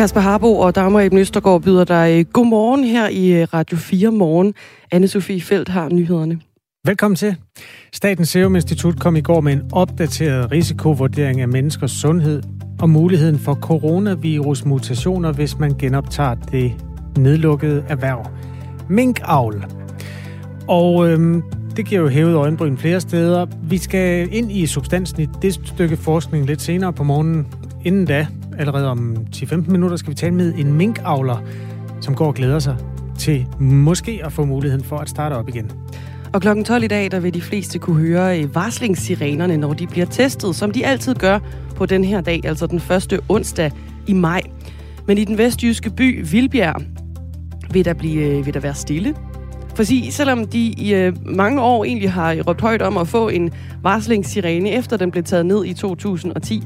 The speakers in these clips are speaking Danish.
Kasper Harbo og Dagmar Eben Østergaard byder dig øh, godmorgen her i øh, Radio 4 Morgen. Anne-Sophie Felt har nyhederne. Velkommen til. Statens Serum Institut kom i går med en opdateret risikovurdering af menneskers sundhed og muligheden for coronavirus-mutationer, hvis man genoptager det nedlukkede erhverv. Minkavl. Og øhm, det giver jo hævet øjenbryn flere steder. Vi skal ind i substansen i det stykke forskning lidt senere på morgenen. Inden da, allerede om 10-15 minutter, skal vi tale med en minkavler, som går og glæder sig til måske at få muligheden for at starte op igen. Og klokken 12 i dag, der vil de fleste kunne høre øh, varslingssirenerne, når de bliver testet, som de altid gør på den her dag, altså den første onsdag i maj. Men i den vestjyske by Vildbjerg vil der, blive, øh, vil der være stille. For sig, selvom de i øh, mange år egentlig har råbt højt om at få en varslingssirene, efter den blev taget ned i 2010,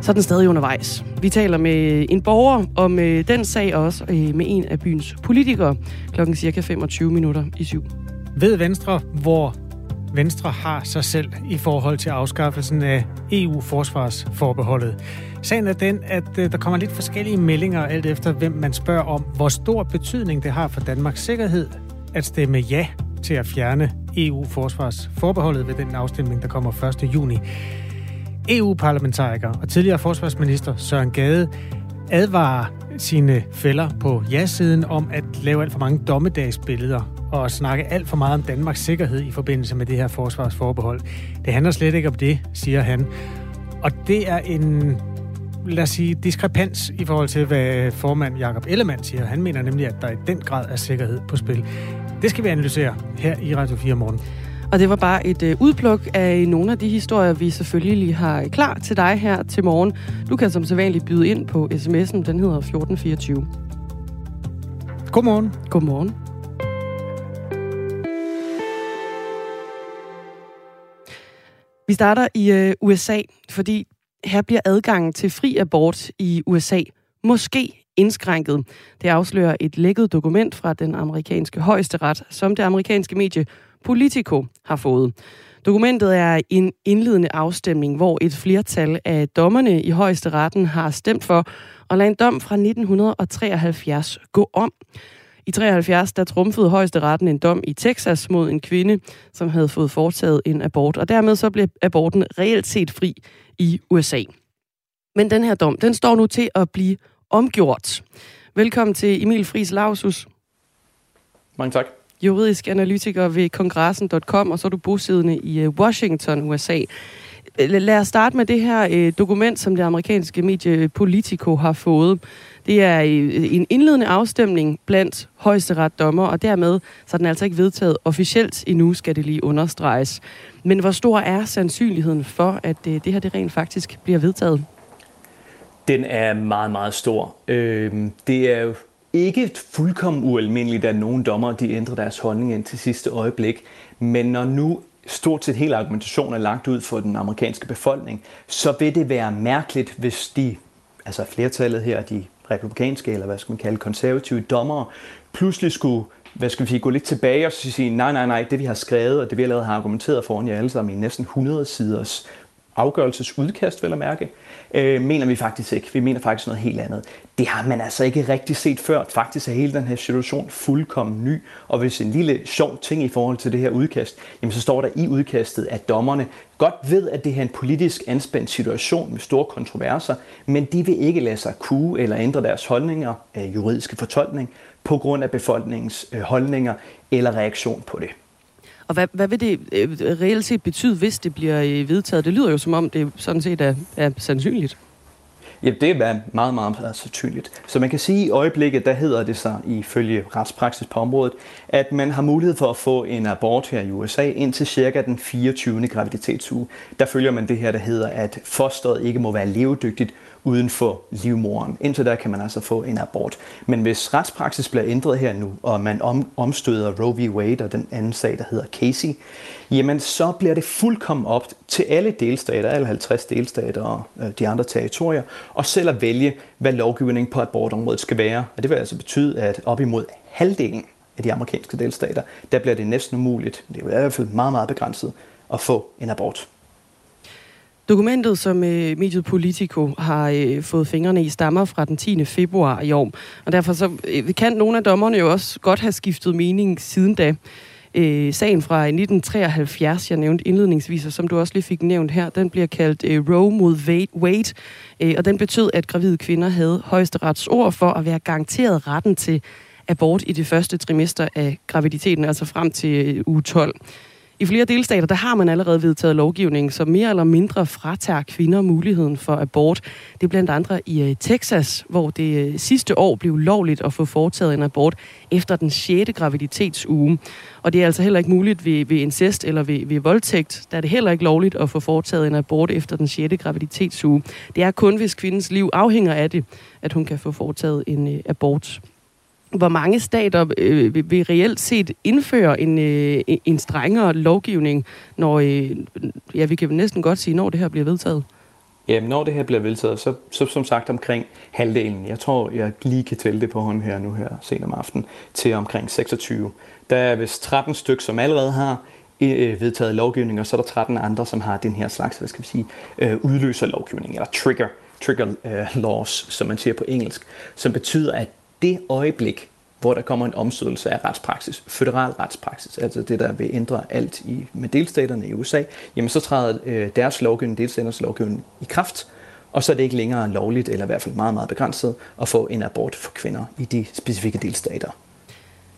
så er den stadig undervejs. Vi taler med en borger om øh, den sag også øh, med en af byens politikere klokken cirka 25 minutter i syv. Ved Venstre, hvor Venstre har sig selv i forhold til afskaffelsen af EU-forsvarsforbeholdet. Sagen er den, at øh, der kommer lidt forskellige meldinger alt efter, hvem man spørger om, hvor stor betydning det har for Danmarks sikkerhed at stemme ja til at fjerne EU-forsvarsforbeholdet ved den afstemning, der kommer 1. juni. EU-parlamentariker og tidligere forsvarsminister Søren Gade advarer sine fælder på ja-siden om at lave alt for mange dommedagsbilleder og snakke alt for meget om Danmarks sikkerhed i forbindelse med det her forsvarsforbehold. Det handler slet ikke om det, siger han. Og det er en, lad os sige, diskrepans i forhold til, hvad formand Jakob Ellemann siger. Han mener nemlig, at der i den grad er sikkerhed på spil. Det skal vi analysere her i Radio 4 morgen. Og det var bare et øh, udpluk af nogle af de historier, vi selvfølgelig har klar til dig her til morgen. Du kan som sædvanligt byde ind på sms'en, den hedder 1424. Godmorgen. Godmorgen. Vi starter i øh, USA, fordi her bliver adgangen til fri abort i USA måske indskrænket. Det afslører et lækket dokument fra den amerikanske højesteret, som det amerikanske medie Politico har fået. Dokumentet er en indledende afstemning, hvor et flertal af dommerne i højesteretten har stemt for at lade en dom fra 1973 gå om. I 73 der trumfede højesteretten en dom i Texas mod en kvinde, som havde fået foretaget en abort, og dermed så blev aborten reelt set fri i USA. Men den her dom, den står nu til at blive omgjort. Velkommen til Emil Friis Lausus. Mange tak. Juridisk analytiker ved kongressen.com, og så er du bosiddende i øh, Washington, USA. Øh, lad os starte med det her øh, dokument, som det amerikanske medie Politico har fået. Det er øh, en indledende afstemning blandt højesteretsdommer, og dermed så er den altså ikke vedtaget officielt endnu, skal det lige understreges. Men hvor stor er sandsynligheden for, at øh, det her det rent faktisk bliver vedtaget? Den er meget, meget stor. Øh, det er jo ikke fuldkommen ualmindeligt, at nogle dommer de ændrer deres holdning ind til sidste øjeblik. Men når nu stort set hele argumentationen er lagt ud for den amerikanske befolkning, så vil det være mærkeligt, hvis de, altså flertallet her, de republikanske, eller hvad skal man kalde konservative dommere, pludselig skulle hvad skal vi sige, gå lidt tilbage og sige, nej, nej, nej, det vi har skrevet, og det vi allerede har argumenteret foran jer alle sammen i næsten 100 siders afgørelsesudkast, vel at mærke, øh, mener vi faktisk ikke. Vi mener faktisk noget helt andet. Det har man altså ikke rigtig set før. Faktisk er hele den her situation fuldkommen ny. Og hvis en lille sjov ting i forhold til det her udkast, jamen så står der i udkastet, at dommerne godt ved, at det her er en politisk anspændt situation med store kontroverser, men de vil ikke lade sig kue eller ændre deres holdninger, øh, juridiske fortolkning, på grund af befolkningens øh, holdninger eller reaktion på det. Og hvad, hvad vil det øh, reelt set betyde, hvis det bliver øh, vedtaget? Det lyder jo som om, det sådan set er, er sandsynligt. Ja, det er meget, meget sandsynligt. Så man kan sige, at i øjeblikket, der hedder det sig ifølge retspraksis på området, at man har mulighed for at få en abort her i USA indtil cirka den 24. graviditetsuge. Der følger man det her, der hedder, at fosteret ikke må være levedygtigt uden for livmoren. Indtil der kan man altså få en abort. Men hvis retspraksis bliver ændret her nu, og man om, omstøder Roe v. Wade og den anden sag, der hedder Casey, jamen så bliver det fuldkommen op til alle delstater, alle 50 delstater og øh, de andre territorier, og selv at vælge, hvad lovgivningen på abortområdet skal være. Og det vil altså betyde, at op imod halvdelen af de amerikanske delstater, der bliver det næsten umuligt, det er i hvert fald meget, meget begrænset, at få en abort. Dokumentet, som øh, mediet Politico har øh, fået fingrene i, stammer fra den 10. februar i år. Og derfor så, øh, kan nogle af dommerne jo også godt have skiftet mening siden da. Øh, sagen fra 1973, jeg nævnte indledningsvis, og som du også lige fik nævnt her, den bliver kaldt øh, Roe mod Wade, øh, og den betød, at gravide kvinder havde højesterets ord for at være garanteret retten til abort i det første trimester af graviditeten, altså frem til øh, uge 12. I flere delstater, der har man allerede vedtaget lovgivning, som mere eller mindre fratager kvinder muligheden for abort. Det er blandt andre i øh, Texas, hvor det øh, sidste år blev lovligt at få foretaget en abort efter den 6. graviditetsuge. Og det er altså heller ikke muligt ved, ved incest eller ved, ved voldtægt. Der er det heller ikke lovligt at få foretaget en abort efter den 6. graviditetsuge. Det er kun, hvis kvindens liv afhænger af det, at hun kan få foretaget en øh, abort hvor mange stater øh, vil, vil reelt set indføre en, øh, en strengere lovgivning, når, øh, ja, vi kan næsten godt sige, når det her bliver vedtaget? Jamen, når det her bliver vedtaget, så, så som sagt omkring halvdelen. Jeg tror, jeg lige kan tælle det på hånden her nu her sent om aftenen, til omkring 26. Der er vist 13 styk, som allerede har øh, vedtaget lovgivning, og så er der 13 andre, som har den her slags, hvad skal vi sige, øh, udløser lovgivning, eller trigger, trigger uh, laws, som man siger på engelsk, som betyder, at det øjeblik, hvor der kommer en omstødelse af retspraksis, federal retspraksis, altså det, der vil ændre alt i, med delstaterne i USA, jamen så træder øh, deres lovgivning, delstaternes lovgivning i kraft, og så er det ikke længere lovligt, eller i hvert fald meget, meget begrænset, at få en abort for kvinder i de specifikke delstater.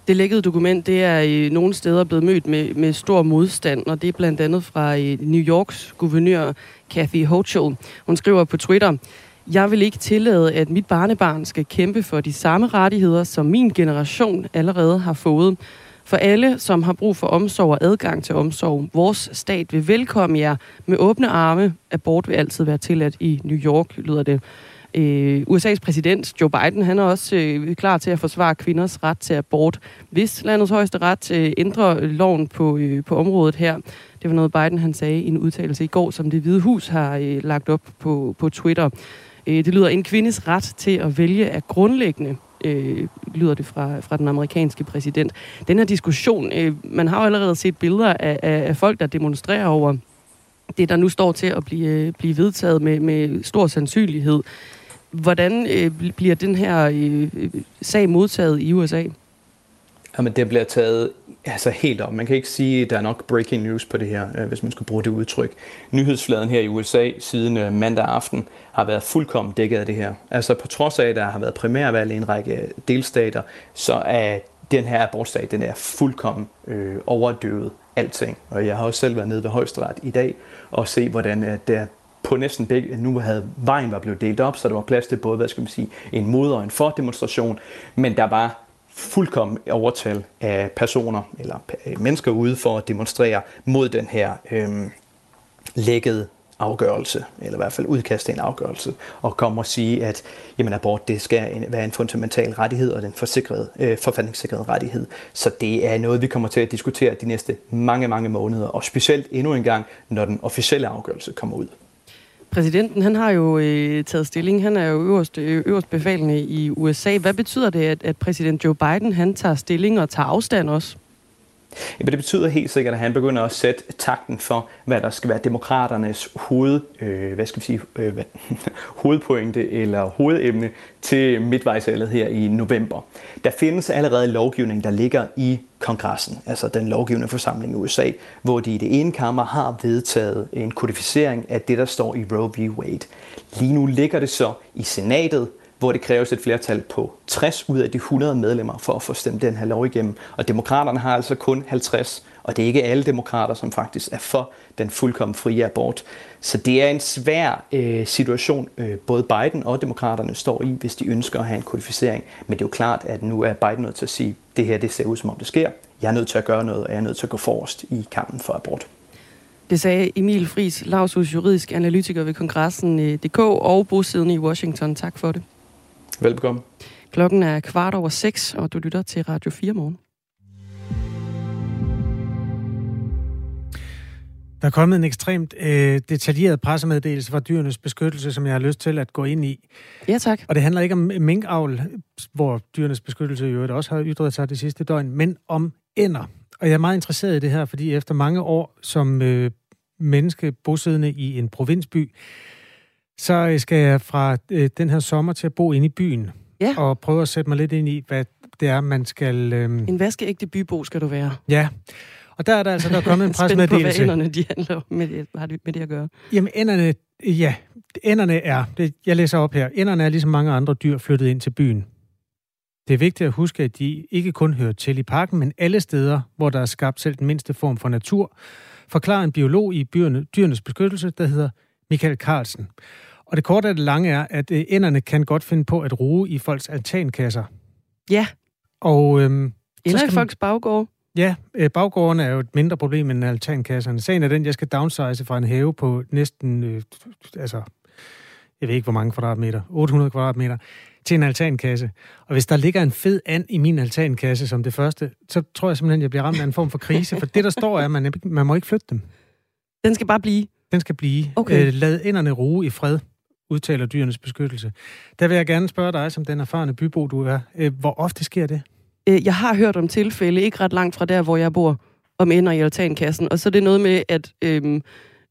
Det lækkede dokument, det er i nogle steder blevet mødt med, med stor modstand, og det er blandt andet fra øh, New Yorks guvernør Kathy Hochul. Hun skriver på Twitter, jeg vil ikke tillade, at mit barnebarn skal kæmpe for de samme rettigheder, som min generation allerede har fået. For alle, som har brug for omsorg og adgang til omsorg, vores stat vil velkomme jer med åbne arme. Abort vil altid være tilladt i New York, lyder det. Øh, USA's præsident Joe Biden han er også øh, klar til at forsvare kvinders ret til abort, hvis landets højeste ret øh, ændrer loven på, øh, på området her. Det var noget Biden han sagde i en udtalelse i går, som det Hvide Hus har øh, lagt op på, på Twitter. Øh, det lyder, en kvindes ret til at vælge er grundlæggende, øh, lyder det fra, fra den amerikanske præsident. Den her diskussion, øh, man har jo allerede set billeder af, af, af folk, der demonstrerer over det, der nu står til at blive, øh, blive vedtaget med, med stor sandsynlighed. Hvordan øh, bliver den her øh, øh sag modtaget i USA? Jamen, det bliver taget altså helt op. Man kan ikke sige, at der er nok breaking news på det her, øh, hvis man skulle bruge det udtryk. Nyhedsfladen her i USA siden øh, mandag aften har været fuldkommen dækket af det her. Altså på trods af, at der har været primærvalg i en række delstater, så er den her abortsag, den er fuldkommen øh, overdøvet alting. Og jeg har også selv været nede ved højesteret i dag og se, hvordan at der på næsten begge, nu havde vejen var blevet delt op, så der var plads til både, hvad skal man sige, en mod- og en for-demonstration, men der var fuldkommen overtal af personer eller øh, mennesker ude for at demonstrere mod den her øh, lækkede afgørelse, eller i hvert fald udkaste en afgørelse, og komme og sige, at jamen, abort det skal være en fundamental rettighed, og den forsikrede, øh, forfatningssikrede rettighed. Så det er noget, vi kommer til at diskutere de næste mange, mange måneder, og specielt endnu en gang, når den officielle afgørelse kommer ud. Præsidenten han har jo øh, taget stilling. Han er jo øverst, øh, øverst befalende i USA. Hvad betyder det, at, at præsident Joe Biden han tager stilling og tager afstand også? Jamen, det betyder helt sikkert, at han begynder at sætte takten for, hvad der skal være demokraternes hoved, øh, hvad skal vi sige, øh, hvad, hovedpointe eller hovedemne til midtvejsvalget her i november. Der findes allerede lovgivning, der ligger i kongressen, altså den lovgivende forsamling i USA, hvor de i det ene kammer har vedtaget en kodificering af det, der står i Roe v. Wade. Lige nu ligger det så i senatet, hvor det kræves et flertal på 60 ud af de 100 medlemmer for at få stemt den her lov igennem. Og demokraterne har altså kun 50, og det er ikke alle demokrater, som faktisk er for den fuldkommen frie abort. Så det er en svær øh, situation, øh, både Biden og demokraterne står i, hvis de ønsker at have en kodificering. Men det er jo klart, at nu er Biden nødt til at sige, det her det ser ud som om det sker. Jeg er nødt til at gøre noget, og jeg er nødt til at gå forrest i kampen for abort. Det sagde Emil Fris, Lausus juridisk analytiker ved kongressen.dk øh, og bosiddende i Washington. Tak for det. Velbekomme. Klokken er kvart over seks, og du lytter til Radio 4 morgen. Der er kommet en ekstremt øh, detaljeret pressemeddelelse fra dyrenes beskyttelse, som jeg har lyst til at gå ind i. Ja, tak. Og det handler ikke om minkavl, hvor dyrenes beskyttelse jo også har ytret sig det sidste døgn, men om ender. Og jeg er meget interesseret i det her, fordi efter mange år som øh, menneske bosiddende i en provinsby, så øh, skal jeg fra øh, den her sommer til at bo inde i byen. Ja. Og prøve at sætte mig lidt ind i, hvad det er, man skal... Øh... En vaskeægte bybo skal du være. Ja. Og der er der altså der er kommet en pressemeddelelse. Spændt på, hvad enderne de handler med det, har det med det at gøre. Jamen, enderne, ja, enderne er, det, jeg læser op her, enderne er ligesom mange andre dyr flyttet ind til byen. Det er vigtigt at huske, at de ikke kun hører til i parken, men alle steder, hvor der er skabt selv den mindste form for natur, forklarer en biolog i byerne, dyrenes beskyttelse, der hedder Michael Carlsen. Og det korte af det lange er, at øh, enderne kan godt finde på at ruge i folks altankasser. Ja. Og øhm, Eller i folks baggård. Ja, øh, baggården er jo et mindre problem end altankasserne. Sagen er den, jeg skal downsize fra en have på næsten, øh, altså, jeg ved ikke hvor mange kvadratmeter, 800 kvadratmeter, til en altankasse. Og hvis der ligger en fed and i min altankasse som det første, så tror jeg simpelthen, jeg bliver ramt af en form for krise. For det, der står, er, at man, man må ikke flytte dem. Den skal bare blive? Den skal blive. Okay. Øh, lad enderne ruge i fred, udtaler dyrenes beskyttelse. Der vil jeg gerne spørge dig, som den erfarne bybo, du er. Øh, hvor ofte sker det? Øh, jeg har hørt om tilfælde, ikke ret langt fra der, hvor jeg bor, om ender i altankassen. Og så er det noget med, at øhm,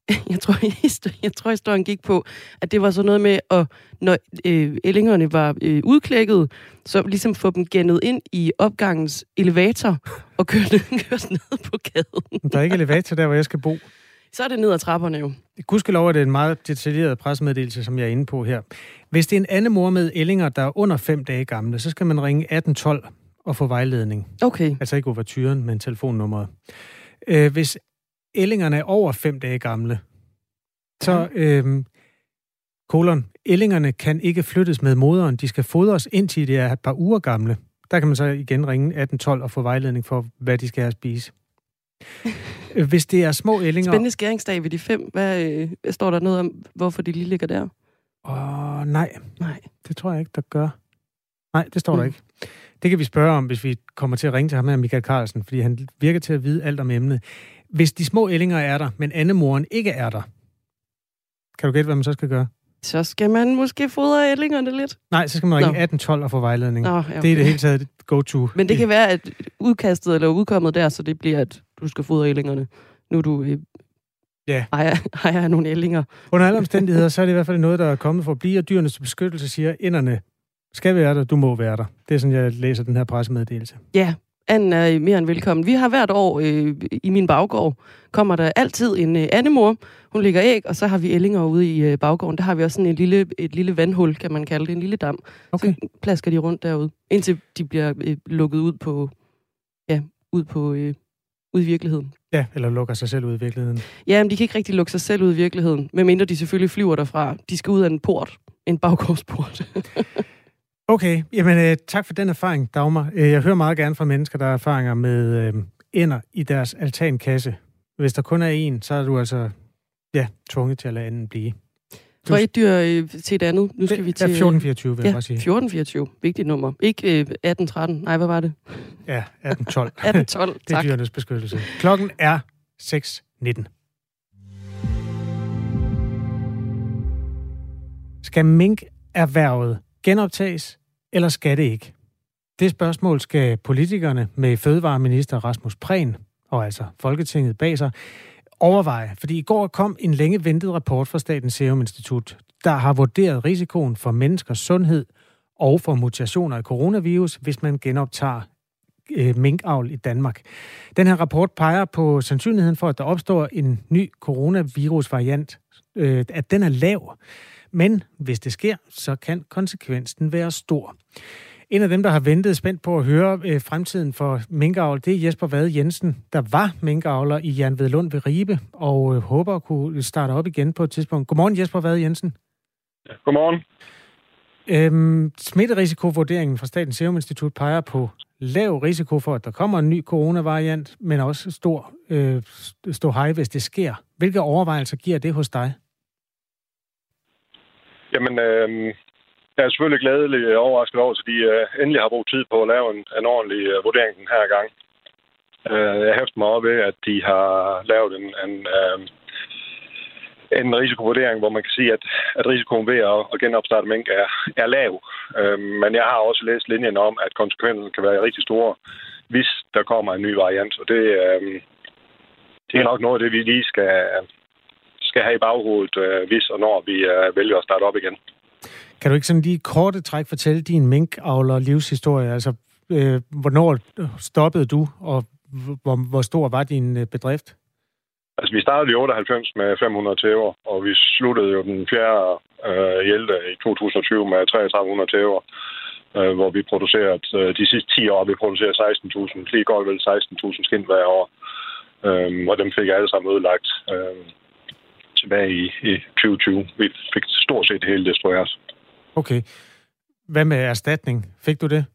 jeg, tror, jeg tror, historien gik på, at det var så noget med, at når øh, ællingerne var øh, udklækket, så ligesom få dem gennet ind i opgangens elevator og kørt, kørt ned på gaden. Der er ikke elevator der, hvor jeg skal bo. Så er det ned ad trapperne jo. Gudskelov er det en meget detaljeret pressemeddelelse, som jeg er inde på her. Hvis det er en anden mor med ællinger, der er under fem dage gamle, så skal man ringe 1812 og få vejledning. Okay. Altså ikke overturen, men telefonnummeret. Øh, hvis ællingerne er over fem dage gamle, så øh, kolon, ællingerne kan ikke flyttes med moderen. De skal fodres indtil de er et par uger gamle. Der kan man så igen ringe 1812 og få vejledning for, hvad de skal have at spise. Hvis det er små ællinger... Spændende skæringsdag ved de fem. Hvad, øh, står der noget om, hvorfor de lige ligger der? Åh, nej. Nej. Det tror jeg ikke, der gør. Nej, det står mm. der ikke. Det kan vi spørge om, hvis vi kommer til at ringe til ham her, Michael Carlsen, fordi han virker til at vide alt om emnet. Hvis de små ællinger er der, men andemoren ikke er der, kan du gætte, hvad man så skal gøre? Så skal man måske fodre ællingerne lidt. Nej, så skal man ringe 1812 og få vejledning. Nå, ja, okay. Det er det hele taget go-to. Men det kan være, at udkastet eller udkommet der, så det bliver, at du skal fodre ællingerne. Nu er du øh, ja. ejer, ejer af nogle ællinger. Under alle omstændigheder, så er det i hvert fald noget, der er kommet for at blive, og dyrenes beskyttelse siger, inderne skal være der, du må være der. Det er sådan, jeg læser den her pressemeddelelse. Ja, anden er mere end velkommen. Vi har hvert år øh, i min baggård, kommer der altid en øh, andemor. Hun ligger æg, og så har vi ællinger ude i øh, baggården. Der har vi også sådan en lille, et lille vandhul, kan man kalde det, en lille dam. Okay. Så plasker de rundt derude, indtil de bliver øh, lukket ud på, ja, ud på, øh, ud i virkeligheden. Ja, eller lukker sig selv ud i virkeligheden. Ja, men de kan ikke rigtig lukke sig selv ud i virkeligheden, medmindre de selvfølgelig flyver derfra. De skal ud af en port, en baggårdsport. Okay, jamen øh, tak for den erfaring, Dagmar. Øh, jeg hører meget gerne fra mennesker, der har erfaringer med øh, ender i deres altankasse. Hvis der kun er en, så er du altså ja, tvunget til at lade anden blive. Fra et dyr øh, til et andet. Nu skal det, vi til... Ja, 1424, vil ja, jeg bare sige. 1424. Vigtigt nummer. Ikke øh, 1813. Nej, hvad var det? Ja, 1812. 1812, det er tak. dyrenes beskyttelse. Klokken er 6.19. Skal mink-erhvervet genoptages, eller skal det ikke? Det spørgsmål skal politikerne med fødevareminister Rasmus Prehn, og altså Folketinget bag sig, overveje. Fordi i går kom en længe ventet rapport fra Statens Serum Institut, der har vurderet risikoen for menneskers sundhed og for mutationer af coronavirus, hvis man genoptager øh, minkavl i Danmark. Den her rapport peger på sandsynligheden for, at der opstår en ny coronavirusvariant, øh, at den er lav. Men hvis det sker, så kan konsekvensen være stor. En af dem, der har ventet spændt på at høre øh, fremtiden for minkavl, det er Jesper Vade Jensen, der var minkavler i Jan Vedlund ved Ribe, og øh, håber at kunne starte op igen på et tidspunkt. Godmorgen Jesper Vade Jensen. Ja, godmorgen. Øhm, smitterisikovurderingen fra Statens Serum Institut peger på lav risiko for, at der kommer en ny coronavariant, men også stor øh, stor hej, hvis det sker. Hvilke overvejelser giver det hos dig? Jamen, øh, jeg er selvfølgelig glædelig overrasket over, at de øh, endelig har brugt tid på at lave en, en ordentlig øh, vurdering den her gang. Øh, jeg hæfter mig op ved, at de har lavet en, en, øh, en risikovurdering, hvor man kan sige, at, at risikoen ved at, at genopstarte mink er, er lav. Øh, men jeg har også læst linjen om, at konsekvensen kan være rigtig store, hvis der kommer en ny variant. Og det, øh, det er nok noget af det, vi lige skal, skal have i baghovedet, øh, hvis og når vi øh, vælger at starte op igen. Kan du ikke sådan lige korte træk fortælle din minkavler livshistorie? Altså, øh, hvornår stoppede du, og hvor, hvor stor var din øh, bedrift? Altså, vi startede i 98 med 500 tæver, og vi sluttede jo den 4. Øh, hjælte i 2020 med 3300 tæver, øh, hvor vi producerede øh, de sidste 10 år, vi producerer 16.000, lige godt vel 16.000 skind hver år. Øh, og dem fik alle sammen ødelagt øh, tilbage i, i 2020. Vi fik stort set det hele destrueret. Okay. Hvad med erstatning? Fik du det?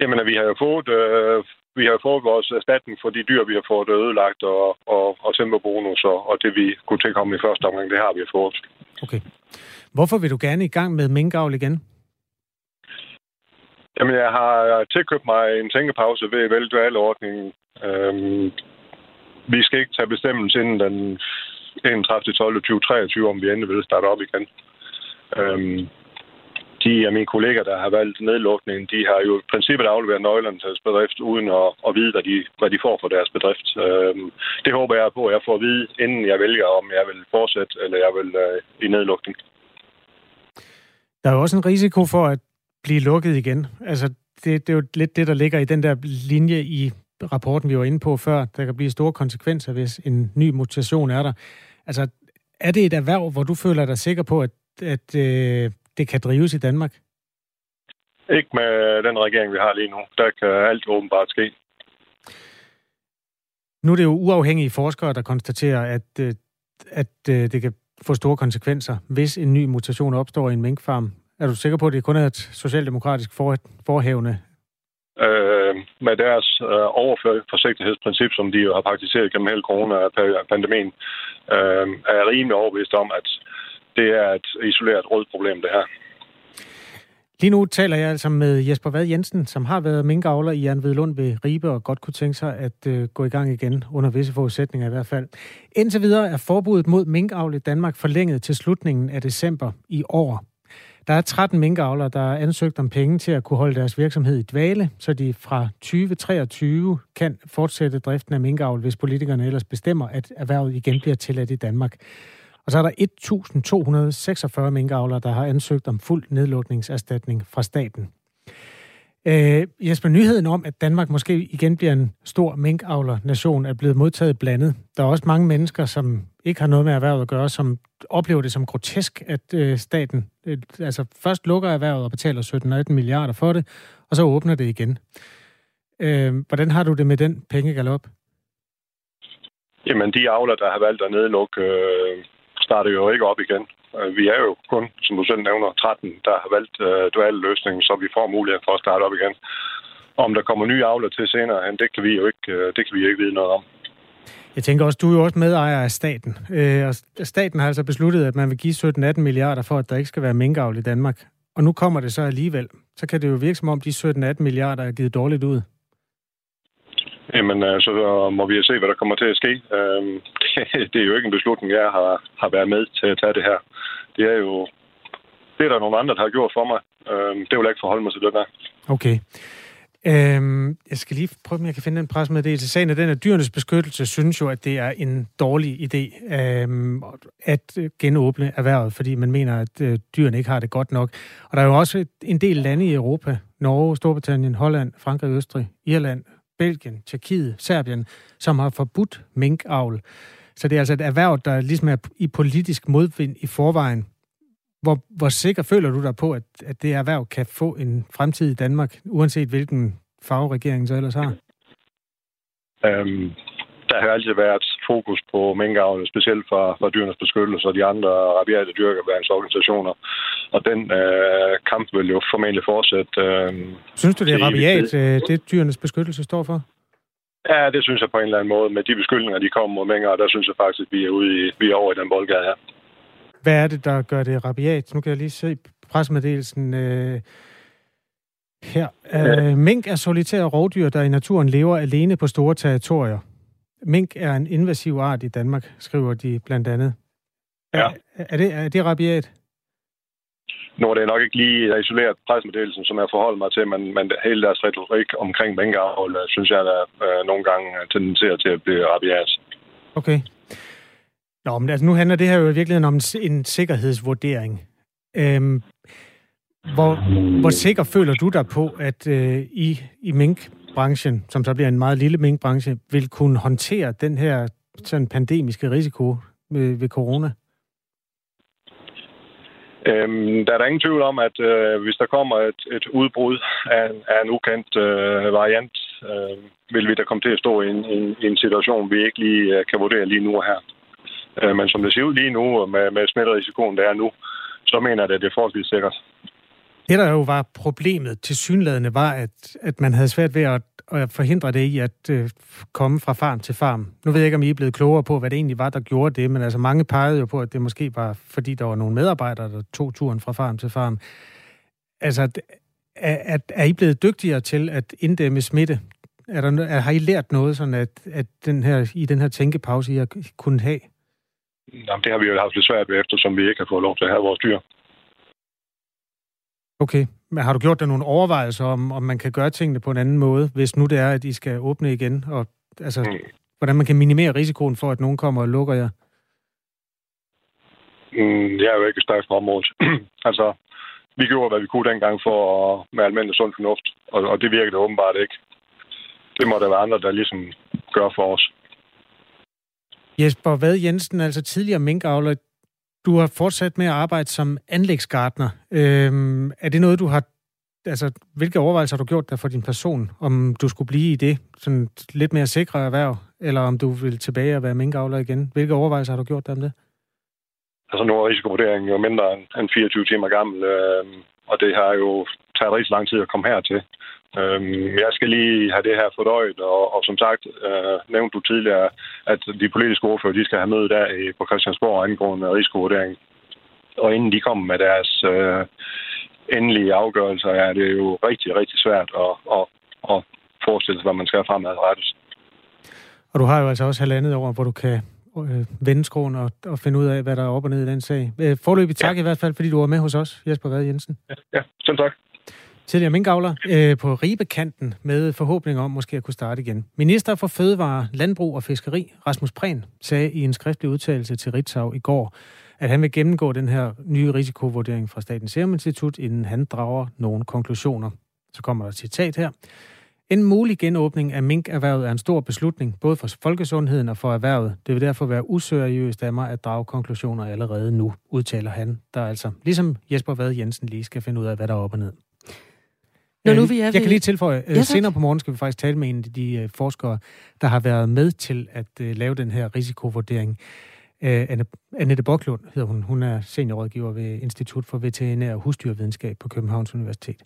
Jamen, vi har jo fået, øh, vi har fået vores erstatning for de dyr, vi har fået ødelagt, og, og, og bonus, og, og det vi kunne tilkomme i første omgang, det har vi fået. Okay. Hvorfor vil du gerne i gang med minkavl igen? Jamen, jeg har tilkøbt mig en tænkepause ved valgdualordningen. Øhm, vi skal ikke tage bestemmelse inden den 31. 12. 2023, om vi endelig vil starte op igen. Øhm, de af mine kolleger, der har valgt nedlukningen, de har jo i princippet afleveret nøglerne til deres bedrift, uden at, at vide, hvad de, hvad de får for deres bedrift. Øhm, det håber jeg på, at jeg får at vide, inden jeg vælger, om jeg vil fortsætte, eller jeg vil øh, i nedlukning. Der er jo også en risiko for at blive lukket igen. Altså, det, det er jo lidt det, der ligger i den der linje i rapporten, vi var inde på før. Der kan blive store konsekvenser, hvis en ny mutation er der. Altså, er det et erhverv, hvor du føler dig sikker på, at, at øh, det kan drives i Danmark? Ikke med den regering, vi har lige nu. Der kan alt åbenbart ske. Nu er det jo uafhængige forskere, der konstaterer, at, øh, at øh, det kan få store konsekvenser, hvis en ny mutation opstår i en minkfarm. Er du sikker på, at det kun er et socialdemokratisk for, forhævende? Øh, med deres øh, overforsigtighedsprincip, som de jo har praktiseret gennem hele coronapandemien, øh, er jeg rimelig overbevist om, at det er et isoleret rødt problem, det her. Lige nu taler jeg altså med Jesper Vad Jensen, som har været minkavler i Jan Lund ved Ribe og godt kunne tænke sig at øh, gå i gang igen, under visse forudsætninger i hvert fald. Indtil videre er forbuddet mod minkavl i Danmark forlænget til slutningen af december i år. Der er 13 minkavlere, der er ansøgt om penge til at kunne holde deres virksomhed i dvale, så de fra 2023 kan fortsætte driften af minkavl, hvis politikerne ellers bestemmer, at erhvervet igen bliver tilladt i Danmark. Og så er der 1.246 minkavlere, der har ansøgt om fuld nedlukningserstatning fra staten. Øh, Jesper, nyheden om, at Danmark måske igen bliver en stor minkavler-nation, er blevet modtaget blandet. Der er også mange mennesker, som ikke har noget med erhvervet at gøre, som oplever det som grotesk, at øh, staten øh, altså først lukker erhvervet og betaler 17-18 milliarder for det, og så åbner det igen. Øh, hvordan har du det med den pengegalop? Jamen, de avler, der har valgt at nedlukke øh, starter jo ikke op igen. Øh, vi er jo kun, som du selv nævner, 13, der har valgt øh, dual løsningen, så vi får mulighed for at starte op igen. Om der kommer nye avler til senere, det kan vi jo ikke, øh, det kan vi jo ikke vide noget om. Jeg tænker også, du er jo også medejer af staten. Øh, og staten har altså besluttet, at man vil give 17-18 milliarder for, at der ikke skal være minkavl i Danmark. Og nu kommer det så alligevel. Så kan det jo virke som om, de 17-18 milliarder er givet dårligt ud. Jamen, øh, så må vi se, hvad der kommer til at ske. Øhm, det er jo ikke en beslutning, jeg har, har været med til at tage det her. Det er jo det er der nogle andre, der har gjort for mig. Øhm, det vil jeg ikke forholde mig til det der. Okay. Øhm, jeg skal lige prøve, om jeg kan finde en pressemeddelelse. Sagen er den, at dyrenes beskyttelse synes jo, at det er en dårlig idé øhm, at øh, genåbne erhvervet, fordi man mener, at øh, dyrene ikke har det godt nok. Og der er jo også en del lande i Europa, Norge, Storbritannien, Holland, Frankrig, Østrig, Irland, Belgien, Tjekkiet, Serbien, som har forbudt minkavl. Så det er altså et erhverv, der ligesom er i politisk modvind i forvejen. Hvor, hvor sikker føler du dig på, at, at det erhverv kan få en fremtid i Danmark, uanset hvilken farve regeringen så ellers har? Øhm, der har altid været fokus på minkavl, specielt fra, fra dyrenes beskyttelse og de andre rabiate dyrkerværnsorganisationer. Og den øh, kamp vil jo formentlig fortsætte. Øh, synes du, det er rabiat, øh, det dyrenes beskyttelse står for? Ja, det synes jeg på en eller anden måde. Med de beskyldninger, de kommer mod mængder, der synes jeg faktisk, at vi er, ude i, vi er over i den boldgade her. Hvad er det, der gør det rabiat? Nu kan jeg lige se pressemeddelelsen øh, her. Øh, mink er solitære rovdyr, der i naturen lever alene på store territorier. Mink er en invasiv art i Danmark, skriver de blandt andet. Ja. Er, er, det, er det rabiat? Nu er det nok ikke lige isoleret pressemeddelelsen, som jeg forholder mig til, men, men hele deres retorik omkring minkavl, synes jeg, der øh, nogle gange tendenserer til at blive rabiat. Okay. Nå, men altså, nu handler det her jo i virkeligheden om en sikkerhedsvurdering. Øhm, hvor, hvor sikker føler du dig på, at øh, I i minkbranchen, som så bliver en meget lille minkbranche, vil kunne håndtere den her sådan pandemiske risiko ved, ved corona? Øhm, der er der ingen tvivl om, at øh, hvis der kommer et, et udbrud af, af en ukendt øh, variant, øh, vil vi da komme til at stå i en, en, en situation, vi ikke lige øh, kan vurdere lige nu og her. Øh, men som det ser ud lige nu, med, med smitterisikoen, der er nu, så mener jeg, at det er forholdsvis sikkert. Det, der jo var problemet til synlædende, var, at, at man havde svært ved at, at forhindre det i at øh, komme fra farm til farm. Nu ved jeg ikke, om I er blevet klogere på, hvad det egentlig var, der gjorde det, men altså mange pegede jo på, at det måske var, fordi der var nogle medarbejdere, der tog turen fra farm til farm. Altså, at, at, er I blevet dygtigere til at inddæmme smitte? Er der, er, har I lært noget, sådan at, at den her, i den her tænkepause, I har kunnet have? Jamen, det har vi jo haft lidt svært ved, eftersom vi ikke har fået lov til at have vores dyr. Okay, men har du gjort dig nogle overvejelser om, om man kan gøre tingene på en anden måde, hvis nu det er, at I skal åbne igen? Og, altså, mm. hvordan man kan minimere risikoen for, at nogen kommer og lukker jer? Mm, jeg er jo ikke stærkt på området. altså, vi gjorde, hvad vi kunne dengang for at, med almindelig sund fornuft, og, og det virkede åbenbart ikke. Det må der være andre, der ligesom gør for os. Jesper Vad Jensen, altså tidligere minkavler, du har fortsat med at arbejde som anlægsgartner. Øhm, er det noget, du har... Altså, hvilke overvejelser har du gjort der for din person? Om du skulle blive i det sådan lidt mere sikre erhverv, eller om du vil tilbage og være minkavler igen? Hvilke overvejelser har du gjort der om det? Altså, nu er risikovurderingen jo mindre end 24 timer gammel, øh, og det har jo taget rigtig lang tid at komme hertil. Øhm, jeg skal lige have det her fordøjet, og, og som sagt øh, nævnte du tidligere, at de politiske ordfører de skal have møde der på Christiansborg angående risikovurdering. Og inden de kommer med deres øh, endelige afgørelser, er det jo rigtig, rigtig svært at, at, at forestille sig, hvad man skal fremadrettet. Og du har jo altså også halvandet år, hvor du kan øh, vende skroen og, og finde ud af, hvad der er op og ned i den sag. Øh, forløbig tak ja. i hvert fald, fordi du var med hos os, Jesper Vad Jensen. Ja, ja selv tak tidligere minkavler øh, på Ribekanten med forhåbning om måske at kunne starte igen. Minister for Fødevare, Landbrug og Fiskeri, Rasmus Prehn, sagde i en skriftlig udtalelse til Ritzau i går, at han vil gennemgå den her nye risikovurdering fra Statens Serum Institut, inden han drager nogle konklusioner. Så kommer der et citat her. En mulig genåbning af minkerhvervet er en stor beslutning, både for folkesundheden og for erhvervet. Det vil derfor være useriøst af mig at drage konklusioner allerede nu, udtaler han, der altså, ligesom Jesper Vad Jensen lige skal finde ud af, hvad der er op og ned. Når nu øh, vi er jeg kan lige tilføje, øh, ja, senere på morgen skal vi faktisk tale med en af de øh, forskere, der har været med til at lave den her risikovurdering. Annette Boklund hedder hun. Hun er seniorrådgiver ved Institut for Veterinær og Husdyrvidenskab på Københavns Universitet.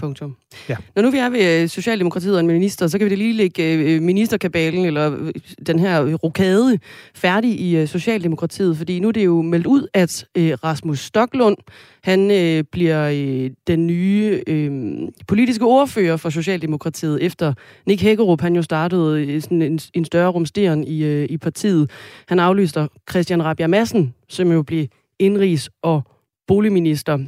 Punktum. Ja. Når nu vi er ved Socialdemokratiet og en minister, så kan vi da lige lægge ministerkabalen, eller den her rokade, færdig i Socialdemokratiet, fordi nu er det jo meldt ud, at Rasmus Stoklund, han øh, bliver øh, den nye øh, politiske ordfører for Socialdemokratiet, efter Nick Hækkerup, han jo startede øh, sådan en, en større rumsteren i, øh, i partiet. Han aflyster Christian Rabia Madsen, som jo blev indrigs- og boligminister.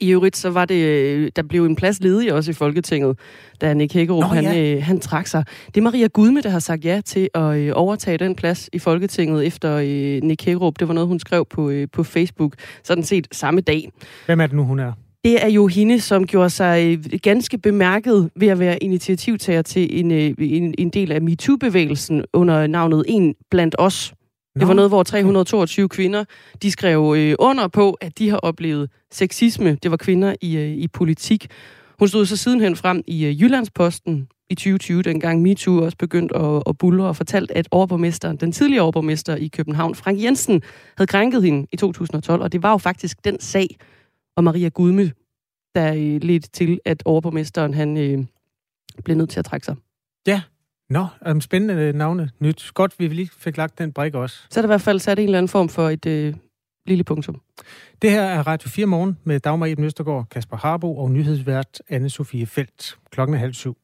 I øvrigt, så var det, øh, der blev en plads ledig også i Folketinget, da Nick Hækkerup, Nå, ja. han, øh, han trak sig. Det er Maria Gudme, der har sagt ja til at øh, overtage den plads i Folketinget efter øh, Nick Hækkerup. Det var noget, hun skrev på, øh, på Facebook, sådan set samme dag. Hvem er det nu, hun er? Det er jo hende, som gjorde sig øh, ganske bemærket ved at være initiativtager til en, en, en del af MeToo-bevægelsen under navnet En blandt os. Det var noget, hvor 322 kvinder, de skrev øh, under på, at de har oplevet sexisme. Det var kvinder i, øh, i politik. Hun stod så sidenhen frem i øh, Jyllandsposten i 2020, dengang MeToo også begyndte at, at bulle og fortalt, at overborgmesteren, den tidligere overborgmester i København, Frank Jensen, havde krænket hende i 2012. Og det var jo faktisk den sag og Maria Gudme, der øh, ledte til, at overborgmesteren han, øh, blev nødt til at trække sig. Ja, Nå, um, spændende navne. Nyt. Godt, vi lige fik lagt den brik også. Så er der i hvert fald sat en eller anden form for et øh, lille punktum. Det her er Radio 4 Morgen med Dagmar Eben Østergaard, Kasper Harbo og nyhedsvært Anne-Sophie Felt. Klokken er halv syv.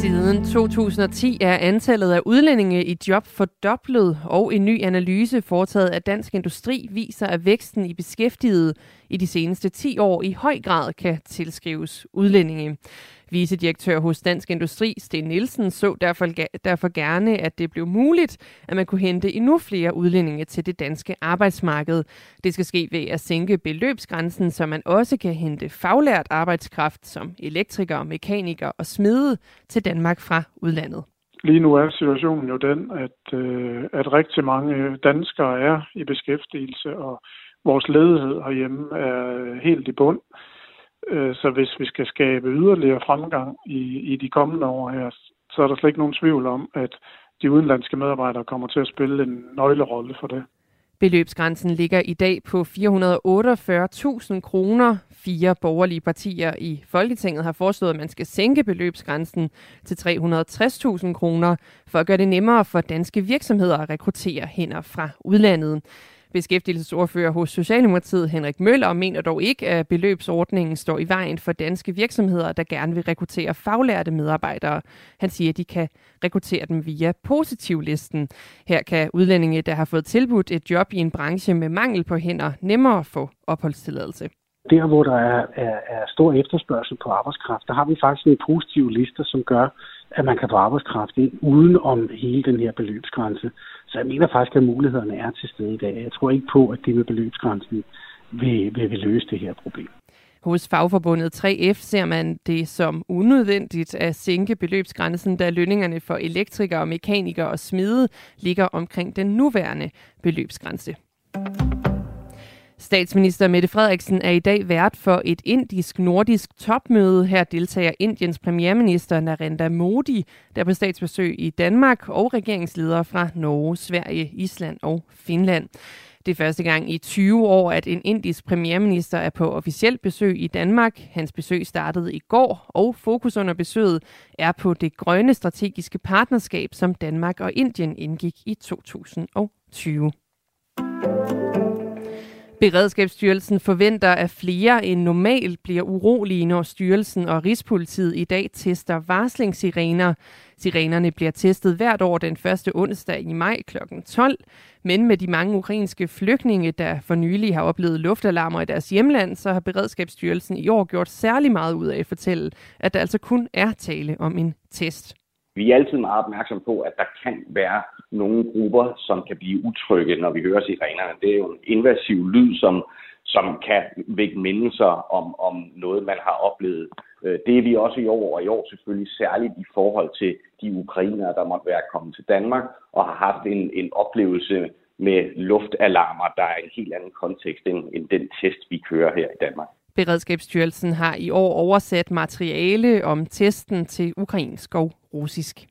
Siden 2010 er antallet af udlændinge i job fordoblet, og en ny analyse foretaget af Dansk Industri viser, at væksten i beskæftigede i de seneste 10 år i høj grad kan tilskrives udlændinge. Vicedirektør hos Dansk Industri, Sten Nielsen, så derfor, derfor gerne, at det blev muligt, at man kunne hente endnu flere udlændinge til det danske arbejdsmarked. Det skal ske ved at sænke beløbsgrænsen, så man også kan hente faglært arbejdskraft som elektriker, mekaniker og smede til Danmark fra udlandet. Lige nu er situationen jo den, at, øh, at rigtig mange danskere er i beskæftigelse, og vores ledighed herhjemme er helt i bund. Øh, så hvis vi skal skabe yderligere fremgang i, i de kommende år her, så er der slet ikke nogen tvivl om, at de udenlandske medarbejdere kommer til at spille en nøglerolle for det. Beløbsgrænsen ligger i dag på 448.000 kroner. Fire borgerlige partier i Folketinget har foreslået, at man skal sænke beløbsgrænsen til 360.000 kroner for at gøre det nemmere for danske virksomheder at rekruttere hænder fra udlandet. Beskæftigelsesordfører hos Socialdemokratiet Henrik Møller mener dog ikke, at beløbsordningen står i vejen for danske virksomheder, der gerne vil rekruttere faglærte medarbejdere. Han siger, at de kan rekruttere dem via positivlisten. Her kan udlændinge, der har fået tilbudt et job i en branche med mangel på hænder, nemmere få opholdstilladelse. Der, hvor der er, er, er stor efterspørgsel på arbejdskraft, der har vi faktisk en positiv lister, som gør, at man kan få arbejdskraft ind uden om hele den her beløbsgrænse. Så jeg mener faktisk, at mulighederne er til stede i dag. Jeg tror ikke på, at det med beløbsgrænsen vil, vil, vil løse det her problem. Hos fagforbundet 3F ser man det som unødvendigt at sænke beløbsgrænsen, da lønningerne for elektrikere, mekanikere og smede ligger omkring den nuværende beløbsgrænse. Statsminister Mette Frederiksen er i dag vært for et indisk-nordisk topmøde. Her deltager Indiens premierminister Narendra Modi, der på statsbesøg i Danmark, og regeringsledere fra Norge, Sverige, Island og Finland. Det er første gang i 20 år, at en indisk premierminister er på officielt besøg i Danmark. Hans besøg startede i går, og fokus under besøget er på det grønne strategiske partnerskab, som Danmark og Indien indgik i 2020. Beredskabsstyrelsen forventer, at flere end normalt bliver urolige, når styrelsen og Rigspolitiet i dag tester varslingssirener. Sirenerne bliver testet hvert år den første onsdag i maj kl. 12. Men med de mange ukrainske flygtninge, der for nylig har oplevet luftalarmer i deres hjemland, så har Beredskabsstyrelsen i år gjort særlig meget ud af at fortælle, at der altså kun er tale om en test. Vi er altid meget opmærksom på, at der kan være nogle grupper, som kan blive utrygge, når vi hører sirenerne. Det er jo en invasiv lyd, som, som kan vække mindelser om, om noget, man har oplevet. Øh, det er vi også i år, og i år selvfølgelig særligt i forhold til de ukrainere, der måtte være kommet til Danmark og har haft en, en oplevelse med luftalarmer, der er en helt anden kontekst end, end den test, vi kører her i Danmark. Beredskabsstyrelsen har i år oversat materiale om testen til ukrainsk og russisk.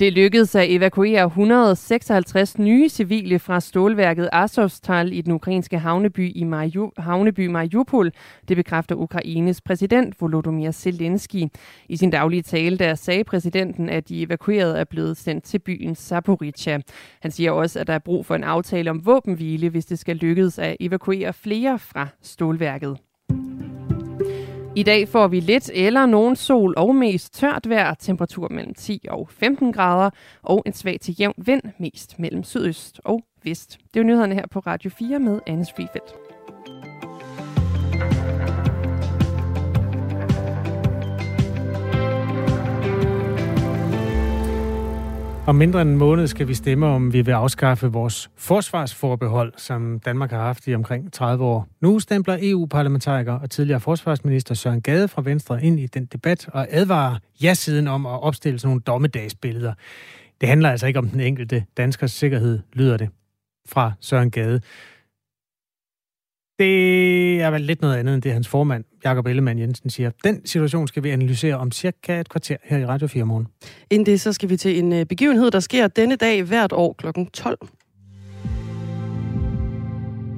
Det lykkedes at evakuere 156 nye civile fra stålværket Azovstal i den ukrainske havneby, i Mariu, havneby Mariupol. Det bekræfter Ukraines præsident Volodymyr Zelensky. I sin daglige tale der sagde præsidenten, at de evakuerede er blevet sendt til byen Zaporizhia. Han siger også, at der er brug for en aftale om våbenhvile, hvis det skal lykkes at evakuere flere fra stålværket. I dag får vi lidt eller nogen sol og mest tørt vejr, temperatur mellem 10 og 15 grader, og en svag til jævn vind, mest mellem sydøst og vest. Det er jo nyhederne her på Radio 4 med Anne Frifeldt. Om mindre end en måned skal vi stemme, om vi vil afskaffe vores forsvarsforbehold, som Danmark har haft i omkring 30 år. Nu stempler EU-parlamentariker og tidligere forsvarsminister Søren Gade fra Venstre ind i den debat og advarer ja-siden om at opstille sådan nogle dommedagsbilleder. Det handler altså ikke om den enkelte danskers sikkerhed, lyder det fra Søren Gade. Det er vel lidt noget andet end det, hans formand, Jakob Ellemann Jensen, siger. Den situation skal vi analysere om cirka et kvarter her i Radio 4 morgen. Inden det, så skal vi til en øh, begivenhed, der sker denne dag hvert år kl. 12.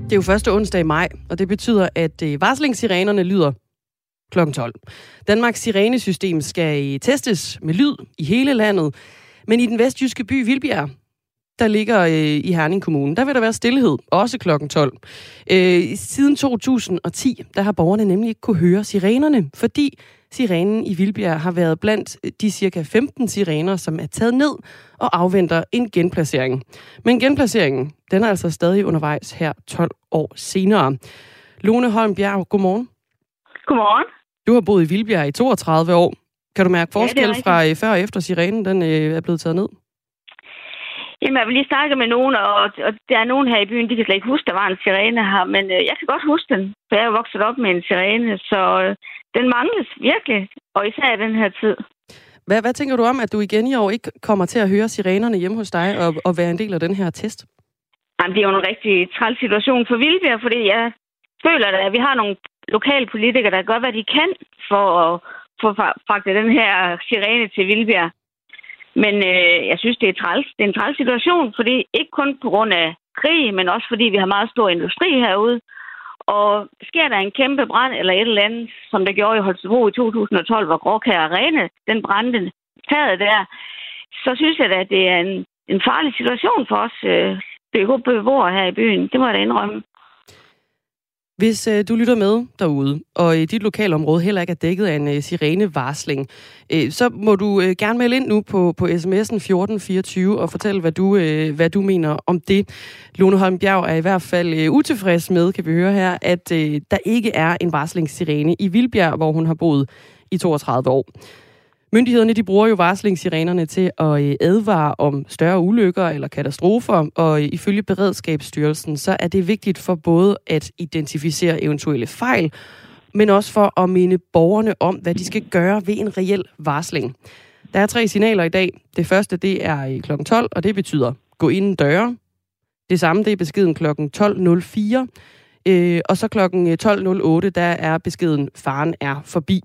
Det er jo første onsdag i maj, og det betyder, at øh, varslingssirenerne lyder kl. 12. Danmarks sirenesystem skal øh, testes med lyd i hele landet, men i den vestjyske by Vilbjerg, der ligger øh, i Herning Kommune, der vil der være stillhed, også klokken 12. Øh, siden 2010, der har borgerne nemlig ikke kunne høre sirenerne, fordi sirenen i Vildbjerg har været blandt de cirka 15 sirener, som er taget ned og afventer en genplacering. Men genplaceringen, den er altså stadig undervejs her 12 år senere. Lone Holm Bjerg, godmorgen. Godmorgen. Du har boet i Vildbjerg i 32 år. Kan du mærke forskel ja, fra øh, før og efter sirenen den øh, er blevet taget ned? Jamen, jeg vil lige snakke med nogen, og, og der er nogen her i byen, de kan slet ikke huske, der var en sirene her, men øh, jeg kan godt huske den, for jeg er vokset op med en sirene, så øh, den mangles virkelig, og især i den her tid. Hvad, hvad tænker du om, at du igen i år ikke kommer til at høre sirenerne hjemme hos dig og, og være en del af den her test? Jamen, det er jo en rigtig træls situation for Vildbjerg, fordi jeg føler, at vi har nogle lokale politikere, der gør, hvad de kan for at få fragtet den her sirene til Vildbjerg. Men øh, jeg synes, det er, træls. det er en træls situation, fordi ikke kun på grund af krig, men også fordi vi har meget stor industri herude. Og sker der en kæmpe brand eller et eller andet, som der gjorde i Holstebro i 2012, hvor Gråkær Arena, den brændte taget der, så synes jeg da, at det er en, en farlig situation for os øh, beboere her i byen. Det må jeg da indrømme. Hvis øh, du lytter med derude, og i dit lokalområde heller ikke er dækket af en øh, sirenevarsling, øh, så må du øh, gerne melde ind nu på, på sms'en 1424 og fortælle, hvad du, øh, hvad du mener om det. Lone Holmbjerg er i hvert fald øh, utilfreds med, kan vi høre her, at øh, der ikke er en varslingssirene i Vildbjerg, hvor hun har boet i 32 år. Myndighederne de bruger jo varslingssirenerne til at øh, advare om større ulykker eller katastrofer, og øh, ifølge Beredskabsstyrelsen, så er det vigtigt for både at identificere eventuelle fejl, men også for at minde borgerne om, hvad de skal gøre ved en reel varsling. Der er tre signaler i dag. Det første, det er øh, kl. 12, og det betyder gå ind døre. Det samme, det er beskeden kl. 12.04. Øh, og så kl. 12.08, der er beskeden, faren er forbi.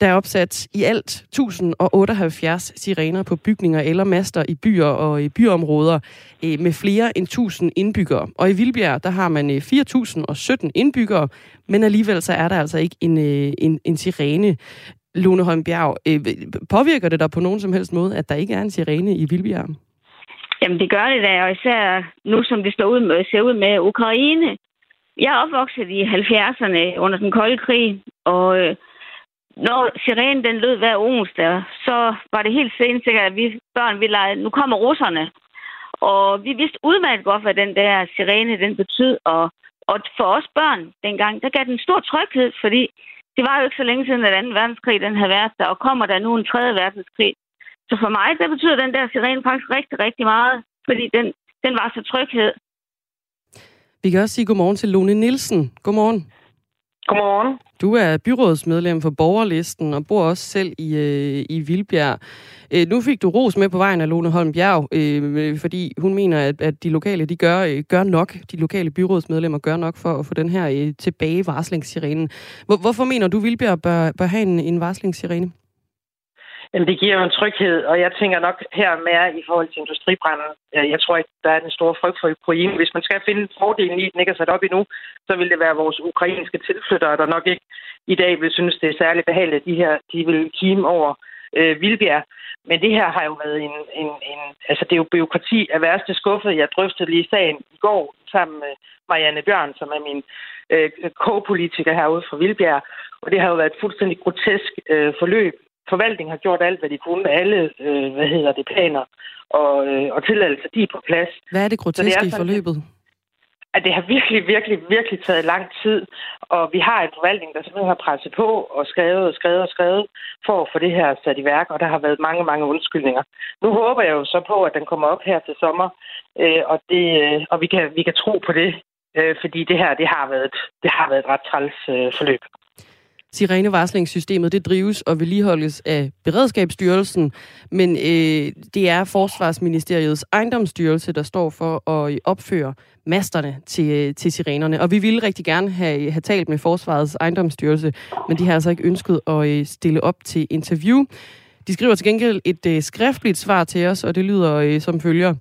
Der er opsat i alt 1078 sirener på bygninger eller master i byer og i byområder øh, med flere end 1000 indbyggere. Og i Vildbjerg, der har man øh, 4017 indbyggere, men alligevel så er der altså ikke en, øh, en, en sirene. Lone Holm Bjerg, påvirker det dig på nogen som helst måde, at der ikke er en sirene i Vildbjerg? Jamen det gør det da, og især nu som det står ud med, ser ud med Ukraine. Jeg er opvokset i 70'erne under den kolde krig, og når sirenen den lød hver onsdag, så var det helt sikkert, at vi børn ville lege, nu kommer russerne. Og vi vidste udmærket godt, hvad den der sirene den betød. Og, og for os børn dengang, der gav den stor tryghed, fordi det var jo ikke så længe siden, at 2. verdenskrig den havde været der, og kommer der nu en 3. verdenskrig. Så for mig, der betyder den der sirene faktisk rigtig, rigtig meget, fordi den, den var så tryghed. Vi kan også sige godmorgen til Lone Nielsen. Godmorgen. Godmorgen. Du er byrådsmedlem for Borgerlisten og bor også selv i, øh, i Vildbjerg. Øh, nu fik du ros med på vejen af Lone Holm Bjerg, øh, fordi hun mener, at, at de lokale de gør, øh, gør nok, de lokale byrådsmedlemmer gør nok for at få den her øh, tilbage varslingssirenen. Hvor, hvorfor mener du, Vildbjerg bør, bør have en, en varslingssirene? Jamen, det giver jo en tryghed, og jeg tænker nok her mere i forhold til industribranden. Jeg tror ikke, der er den store frygt for Ukraine. Hvis man skal finde fordelen i, at den ikke er sat op endnu, så vil det være vores ukrainske tilflyttere, der nok ikke i dag vil synes, det er særligt behageligt, at de her de vil kime over øh, Vildbjerg. Men det her har jo været en, en, en... Altså, det er jo byråkrati af værste skuffe. Jeg drøftede lige sagen i går sammen med Marianne Bjørn, som er min øh, k-politiker herude fra Vildbjerg. Og det har jo været et fuldstændig grotesk øh, forløb forvaltningen har gjort alt, hvad de kunne. Alle, øh, hvad hedder det, planer og, øh, og tilladelser, de er på plads. Hvad er det groteske i forløbet? At det har virkelig, virkelig, virkelig taget lang tid, og vi har en forvaltning, der simpelthen har presset på og skrevet og skrevet og skrevet for at få det her sat i værk, og der har været mange, mange undskyldninger. Nu håber jeg jo så på, at den kommer op her til sommer, øh, og, det, øh, og vi, kan, vi kan tro på det, øh, fordi det her det har været, det har været et ret træls øh, forløb. Sirenevarslingssystemet det drives og vedligeholdes af Beredskabsstyrelsen, men øh, det er Forsvarsministeriets ejendomsstyrelse, der står for at opføre masterne til, øh, til sirenerne. Og vi ville rigtig gerne have, have talt med Forsvarets ejendomsstyrelse, men de har altså ikke ønsket at øh, stille op til interview. De skriver til gengæld et øh, skriftligt svar til os, og det lyder øh, som følger.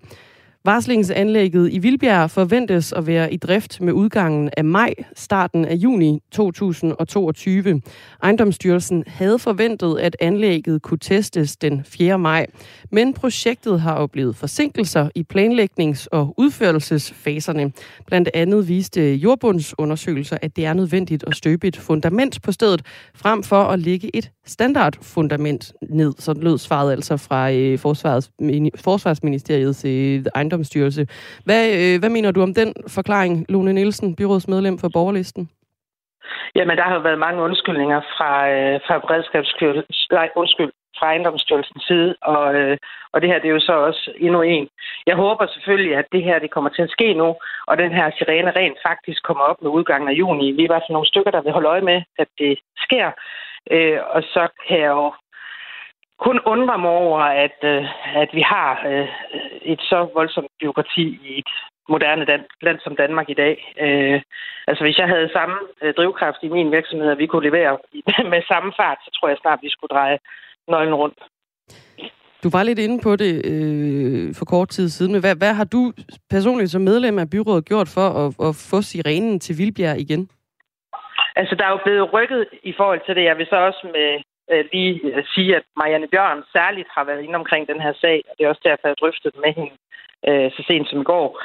Varslingsanlægget i Vildbjerg forventes at være i drift med udgangen af maj, starten af juni 2022. Ejendomsstyrelsen havde forventet, at anlægget kunne testes den 4. maj, men projektet har oplevet forsinkelser i planlægnings- og udførelsesfaserne. Blandt andet viste jordbundsundersøgelser, at det er nødvendigt at støbe et fundament på stedet, frem for at lægge et standardfundament ned. Sådan lød svaret altså fra øh, Forsvarets, Forsvarsministeriets øh, ejendomsstyrelse. Hvad, øh, hvad mener du om den forklaring, Lone Nielsen, byrådsmedlem for Borgerlisten? Jamen, der har jo været mange undskyldninger fra, øh, fra beredskabsstyrelsen, nej, undskyld, fra ejendomsstyrelsens side, og, øh, og det her det er jo så også endnu en. Jeg håber selvfølgelig, at det her det kommer til at ske nu, og den her sirene rent faktisk kommer op med udgangen af juni. Vi er i hvert fald nogle stykker, der vil holde øje med, at det sker. Øh, og så kan jeg jo kun undre mig over, at, øh, at vi har øh, et så voldsomt byråkrati i et moderne dan- land som Danmark i dag. Øh, altså hvis jeg havde samme øh, drivkraft i min virksomhed, at vi kunne levere med samme fart, så tror jeg snart, vi skulle dreje nøglen rundt. Du var lidt inde på det øh, for kort tid siden, men hvad, hvad har du personligt som medlem af byrådet gjort for at, at få sirenen til Vildbjerg igen? Altså, der er jo blevet rykket i forhold til det. Jeg vil så også med øh, lige øh, sige, at Marianne Bjørn særligt har været inde omkring den her sag, og det er også derfor, jeg drøftede med hende øh, så sent som i går.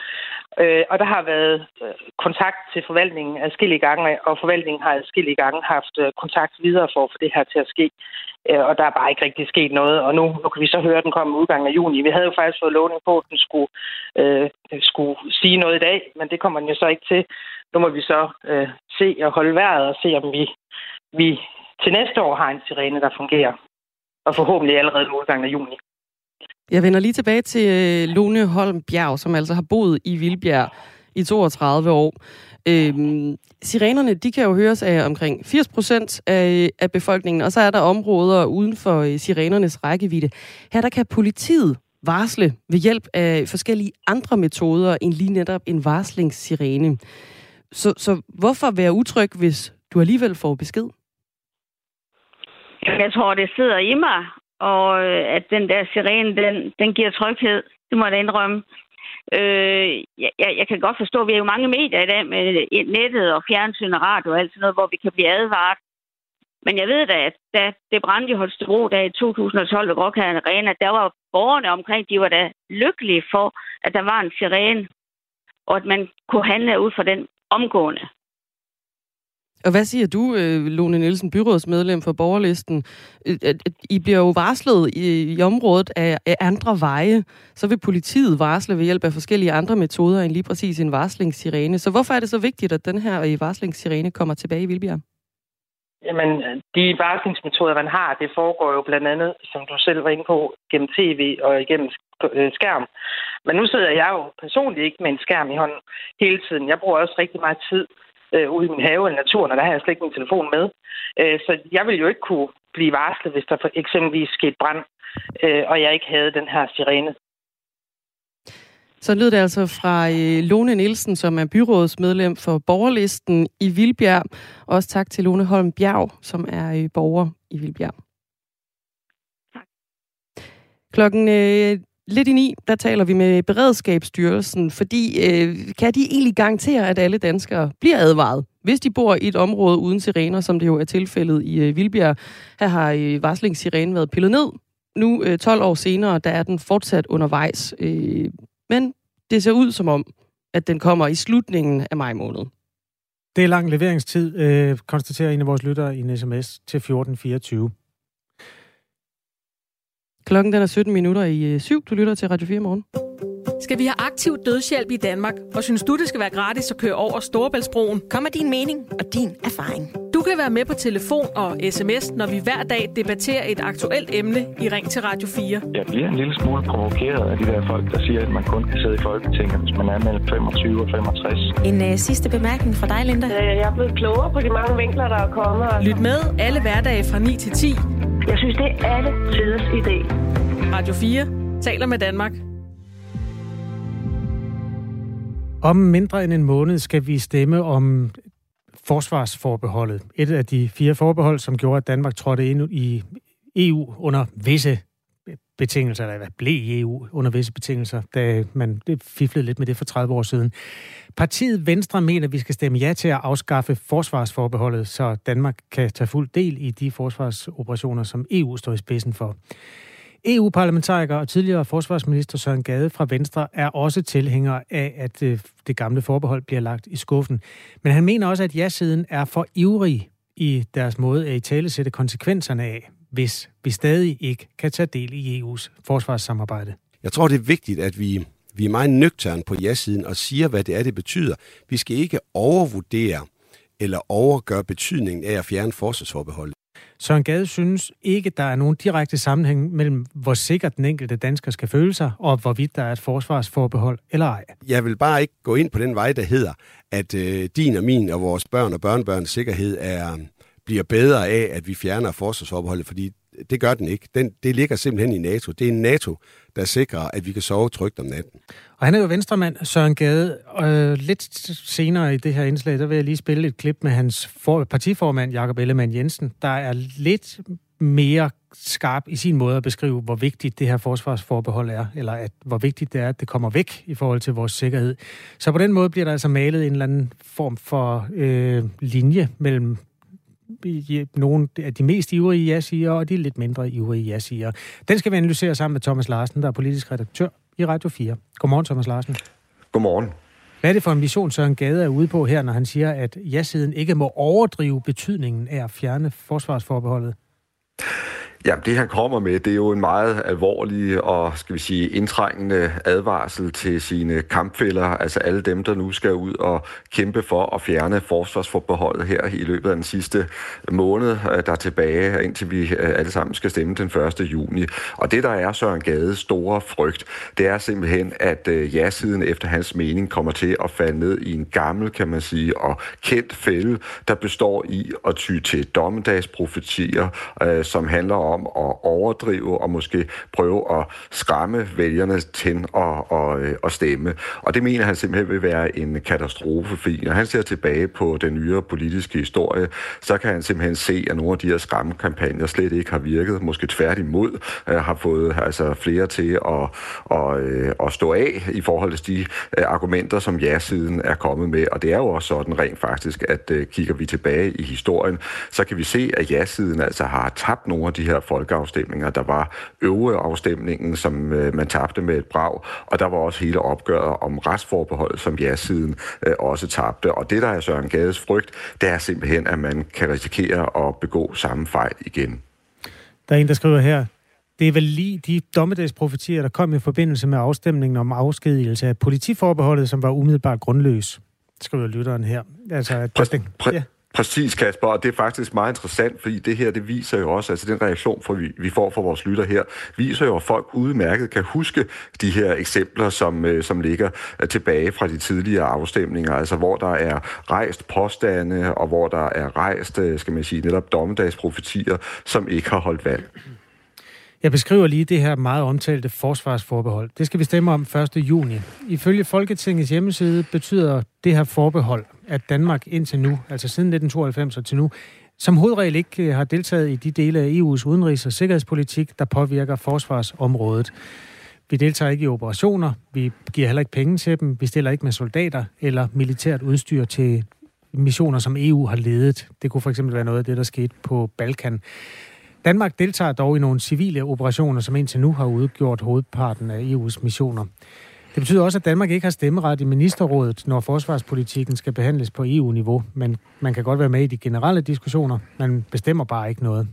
Øh, og der har været øh, kontakt til forvaltningen adskillige gange, og forvaltningen har adskillige gange haft øh, kontakt videre for at få det her til at ske. Øh, og der er bare ikke rigtig sket noget, og nu, nu kan vi så høre, at den kommer ud udgangen af juni. Vi havde jo faktisk fået lovning på, at den skulle, øh, skulle sige noget i dag, men det kommer den jo så ikke til. Nu må vi så øh, se og holde vejret og se, om vi, vi til næste år har en sirene, der fungerer. Og forhåbentlig allerede i udgangen af juni. Jeg vender lige tilbage til øh, Lone Holm Bjerg, som altså har boet i Vildbjerg i 32 år. Øhm, sirenerne, de kan jo høres af omkring 80 procent af, af befolkningen, og så er der områder uden for øh, sirenernes rækkevidde. Her der kan politiet varsle ved hjælp af forskellige andre metoder end lige netop en varslingssirene. Så, så hvorfor være utryg, hvis du alligevel får besked? Jeg tror, det sidder i mig, og øh, at den der sirene, den, den giver tryghed. Det må jeg da indrømme. Øh, jeg, jeg kan godt forstå, at vi har jo mange medier i dag med nettet og fjernsyn og radio og alt sådan noget, hvor vi kan blive advaret. Men jeg ved da, at da det brændte i Holstebro der i 2012 ved Gråkæren Arena, der var borgerne omkring, de var da lykkelige for, at der var en sirene, og at man kunne handle ud fra den omgående. Og hvad siger du, øh, Lone Nielsen, byrådsmedlem for Borgerlisten? Øh, øh, I bliver jo varslet i, i området af, af andre veje. Så vil politiet varsle ved hjælp af forskellige andre metoder end lige præcis en varslingssirene. Så hvorfor er det så vigtigt, at den her varslingssirene kommer tilbage i Vildbjerg? Jamen, de varslingsmetoder, man har, det foregår jo blandt andet, som du selv var inde på, gennem tv og igennem skærm. Men nu sidder jeg jo personligt ikke med en skærm i hånden hele tiden. Jeg bruger også rigtig meget tid øh, ude i min have eller naturen, og der har jeg slet ikke min telefon med. Øh, så jeg vil jo ikke kunne blive varslet, hvis der for eksempelvis skete brand, øh, og jeg ikke havde den her sirene. Så lød det altså fra øh, Lone Nielsen, som er byrådsmedlem for Borgerlisten i Vildbjerg. Også tak til Lone Holm Bjerg, som er øh, borger i Vildbjerg. Tak. Klokken Lidt i ni, der taler vi med Beredskabsstyrelsen, fordi øh, kan de egentlig garantere, at alle danskere bliver advaret, hvis de bor i et område uden sirener, som det jo er tilfældet i øh, Vildbjerg. Her har øh, varslingssirenen været pillet ned. Nu, øh, 12 år senere, der er den fortsat undervejs. Øh, men det ser ud som om, at den kommer i slutningen af maj måned. Det er lang leveringstid, øh, konstaterer en af vores lyttere i en sms til 1424. Klokken den er 17 minutter i øh, 7. Du lytter til Radio 4 morgen. Skal vi have aktiv dødshjælp i Danmark? Og synes du, det skal være gratis at køre over Storebæltsbroen? Kom med din mening og din erfaring. Du kan være med på telefon og sms, når vi hver dag debatterer et aktuelt emne i Ring til Radio 4. Jeg bliver en lille smule provokeret af de der folk, der siger, at man kun kan sidde i Folketinget, hvis man er mellem 25 og 65. En uh, sidste bemærkning fra dig, Linda. Jeg er blevet klogere på de mange vinkler, der er kommet. Lyt med alle hverdage fra 9 til 10. Jeg synes, det er alle tiders idé. Radio 4 taler med Danmark. Om mindre end en måned skal vi stemme om forsvarsforbeholdet. Et af de fire forbehold, som gjorde, at Danmark trådte ind i EU under visse betingelser, eller hvad blev i EU under visse betingelser, da man det fiflede lidt med det for 30 år siden. Partiet Venstre mener, at vi skal stemme ja til at afskaffe forsvarsforbeholdet, så Danmark kan tage fuld del i de forsvarsoperationer, som EU står i spidsen for. EU-parlamentariker og tidligere forsvarsminister Søren Gade fra Venstre er også tilhænger af, at øh, det gamle forbehold bliver lagt i skuffen. Men han mener også, at ja-siden er for ivrig i deres måde at i tale sætte konsekvenserne af, hvis vi stadig ikke kan tage del i EU's forsvarssamarbejde. Jeg tror, det er vigtigt, at vi, vi er meget nøgterne på ja-siden og siger, hvad det er, det betyder. Vi skal ikke overvurdere eller overgøre betydningen af at fjerne forsvarsforbeholdet. Søren Gade synes ikke, der er nogen direkte sammenhæng mellem, hvor sikkert den enkelte dansker skal føle sig, og hvorvidt der er et forsvarsforbehold eller ej. Jeg vil bare ikke gå ind på den vej, der hedder, at øh, din og min og vores børn og børnebørns sikkerhed er, bliver bedre af, at vi fjerner forsvarsforbeholdet, fordi det gør den ikke. Den, det ligger simpelthen i NATO. Det er NATO, der sikrer, at vi kan sove trygt om natten. Og han er jo venstremand, Søren Gade. Og øh, lidt senere i det her indslag, der vil jeg lige spille et klip med hans for, partiformand, Jakob Ellemann Jensen, der er lidt mere skarp i sin måde at beskrive, hvor vigtigt det her forsvarsforbehold er, eller at, hvor vigtigt det er, at det kommer væk i forhold til vores sikkerhed. Så på den måde bliver der altså malet en eller anden form for øh, linje mellem nogle af de mest ivrige ja-siger, og de lidt mindre ivrige ja-siger. Den skal vi analysere sammen med Thomas Larsen, der er politisk redaktør i Radio 4. Godmorgen, Thomas Larsen. Godmorgen. Hvad er det for en mission, Søren Gade er ude på her, når han siger, at ja-siden ikke må overdrive betydningen af at fjerne forsvarsforbeholdet? Ja, det han kommer med, det er jo en meget alvorlig og, skal vi sige, indtrængende advarsel til sine kampfælder, altså alle dem, der nu skal ud og kæmpe for at fjerne forsvarsforbeholdet her i løbet af den sidste måned, øh, der er tilbage, indtil vi øh, alle sammen skal stemme den 1. juni. Og det, der er Søren Gades store frygt, det er simpelthen, at øh, ja-siden efter hans mening kommer til at falde ned i en gammel, kan man sige, og kendt fælde, der består i at ty til dommedagsprofetier, som handler om om at overdrive og måske prøve at skræmme vælgerne til at, at, øh, at stemme. Og det mener han simpelthen vil være en katastrofe, fordi når han ser tilbage på den nyere politiske historie, så kan han simpelthen se, at nogle af de her skræmmekampagner slet ikke har virket, måske tværtimod øh, har fået altså, flere til at, at, øh, at stå af i forhold til de argumenter, som ja-siden er kommet med. Og det er jo også sådan rent faktisk, at kigger vi tilbage i historien, så kan vi se, at ja-siden altså har tabt nogle af de her folkeafstemninger. Der var øvreafstemningen, som øh, man tabte med et brag, og der var også hele opgøret om retsforbeholdet, som ja-siden øh, også tabte. Og det, der er Søren Gades frygt, det er simpelthen, at man kan risikere at begå samme fejl igen. Der er en, der skriver her, det er vel lige de dommedagsprofetier, der kom i forbindelse med afstemningen om afskedigelse af politiforbeholdet, som var umiddelbart grundløs, skriver lytteren her. Altså, at præ- præ- ja. Præcis, Kasper, og det er faktisk meget interessant, fordi det her, det viser jo også, altså den reaktion, for vi, vi får fra vores lytter her, viser jo, at folk udmærket kan huske de her eksempler, som, øh, som ligger øh, tilbage fra de tidligere afstemninger, altså hvor der er rejst påstande, og hvor der er rejst, øh, skal man sige, netop dommedagsprofetier, som ikke har holdt vand. Jeg beskriver lige det her meget omtalte forsvarsforbehold. Det skal vi stemme om 1. juni. Ifølge Folketingets hjemmeside betyder det her forbehold, at Danmark indtil nu, altså siden 1992 og til nu, som hovedregel ikke øh, har deltaget i de dele af EU's udenrigs- og sikkerhedspolitik, der påvirker forsvarsområdet. Vi deltager ikke i operationer, vi giver heller ikke penge til dem, vi stiller ikke med soldater eller militært udstyr til missioner, som EU har ledet. Det kunne for eksempel være noget af det, der skete på Balkan. Danmark deltager dog i nogle civile operationer, som indtil nu har udgjort hovedparten af EU's missioner. Det betyder også, at Danmark ikke har stemmeret i ministerrådet, når forsvarspolitikken skal behandles på EU-niveau. Men man kan godt være med i de generelle diskussioner, man bestemmer bare ikke noget.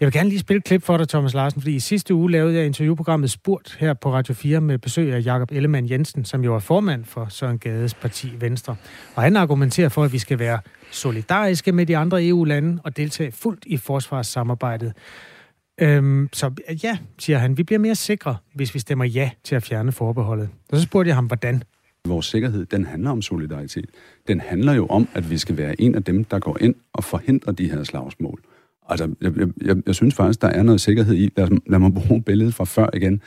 Jeg vil gerne lige spille et klip for dig, Thomas Larsen, fordi i sidste uge lavede jeg interviewprogrammet Spurt her på Radio 4 med besøg af Jakob Ellemann Jensen, som jo er formand for Søren Gades parti Venstre. Og han argumenterer for, at vi skal være solidariske med de andre EU-lande og deltage fuldt i forsvarssamarbejdet. Øhm, så ja, siger han, vi bliver mere sikre, hvis vi stemmer ja til at fjerne forbeholdet. Og så spurgte jeg ham, hvordan. Vores sikkerhed, den handler om solidaritet. Den handler jo om, at vi skal være en af dem, der går ind og forhindrer de her slagsmål. Altså, jeg, jeg, jeg synes faktisk, der er noget sikkerhed i, lad, lad mig bruge billedet fra før igen,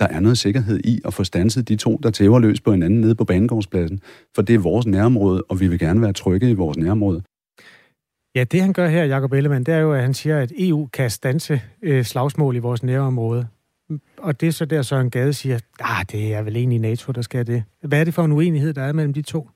der er noget sikkerhed i at få stanset de to, der tæver løs på hinanden nede på banegårdspladsen. For det er vores nærområde, og vi vil gerne være trygge i vores nærområde. Ja, det han gør her, Jacob Ellemann, det er jo, at han siger, at EU kan stanse øh, slagsmål i vores nærområde. Og det er så der, Søren Gade siger, ah, det er vel egentlig NATO, der skal det. Hvad er det for en uenighed, der er mellem de to?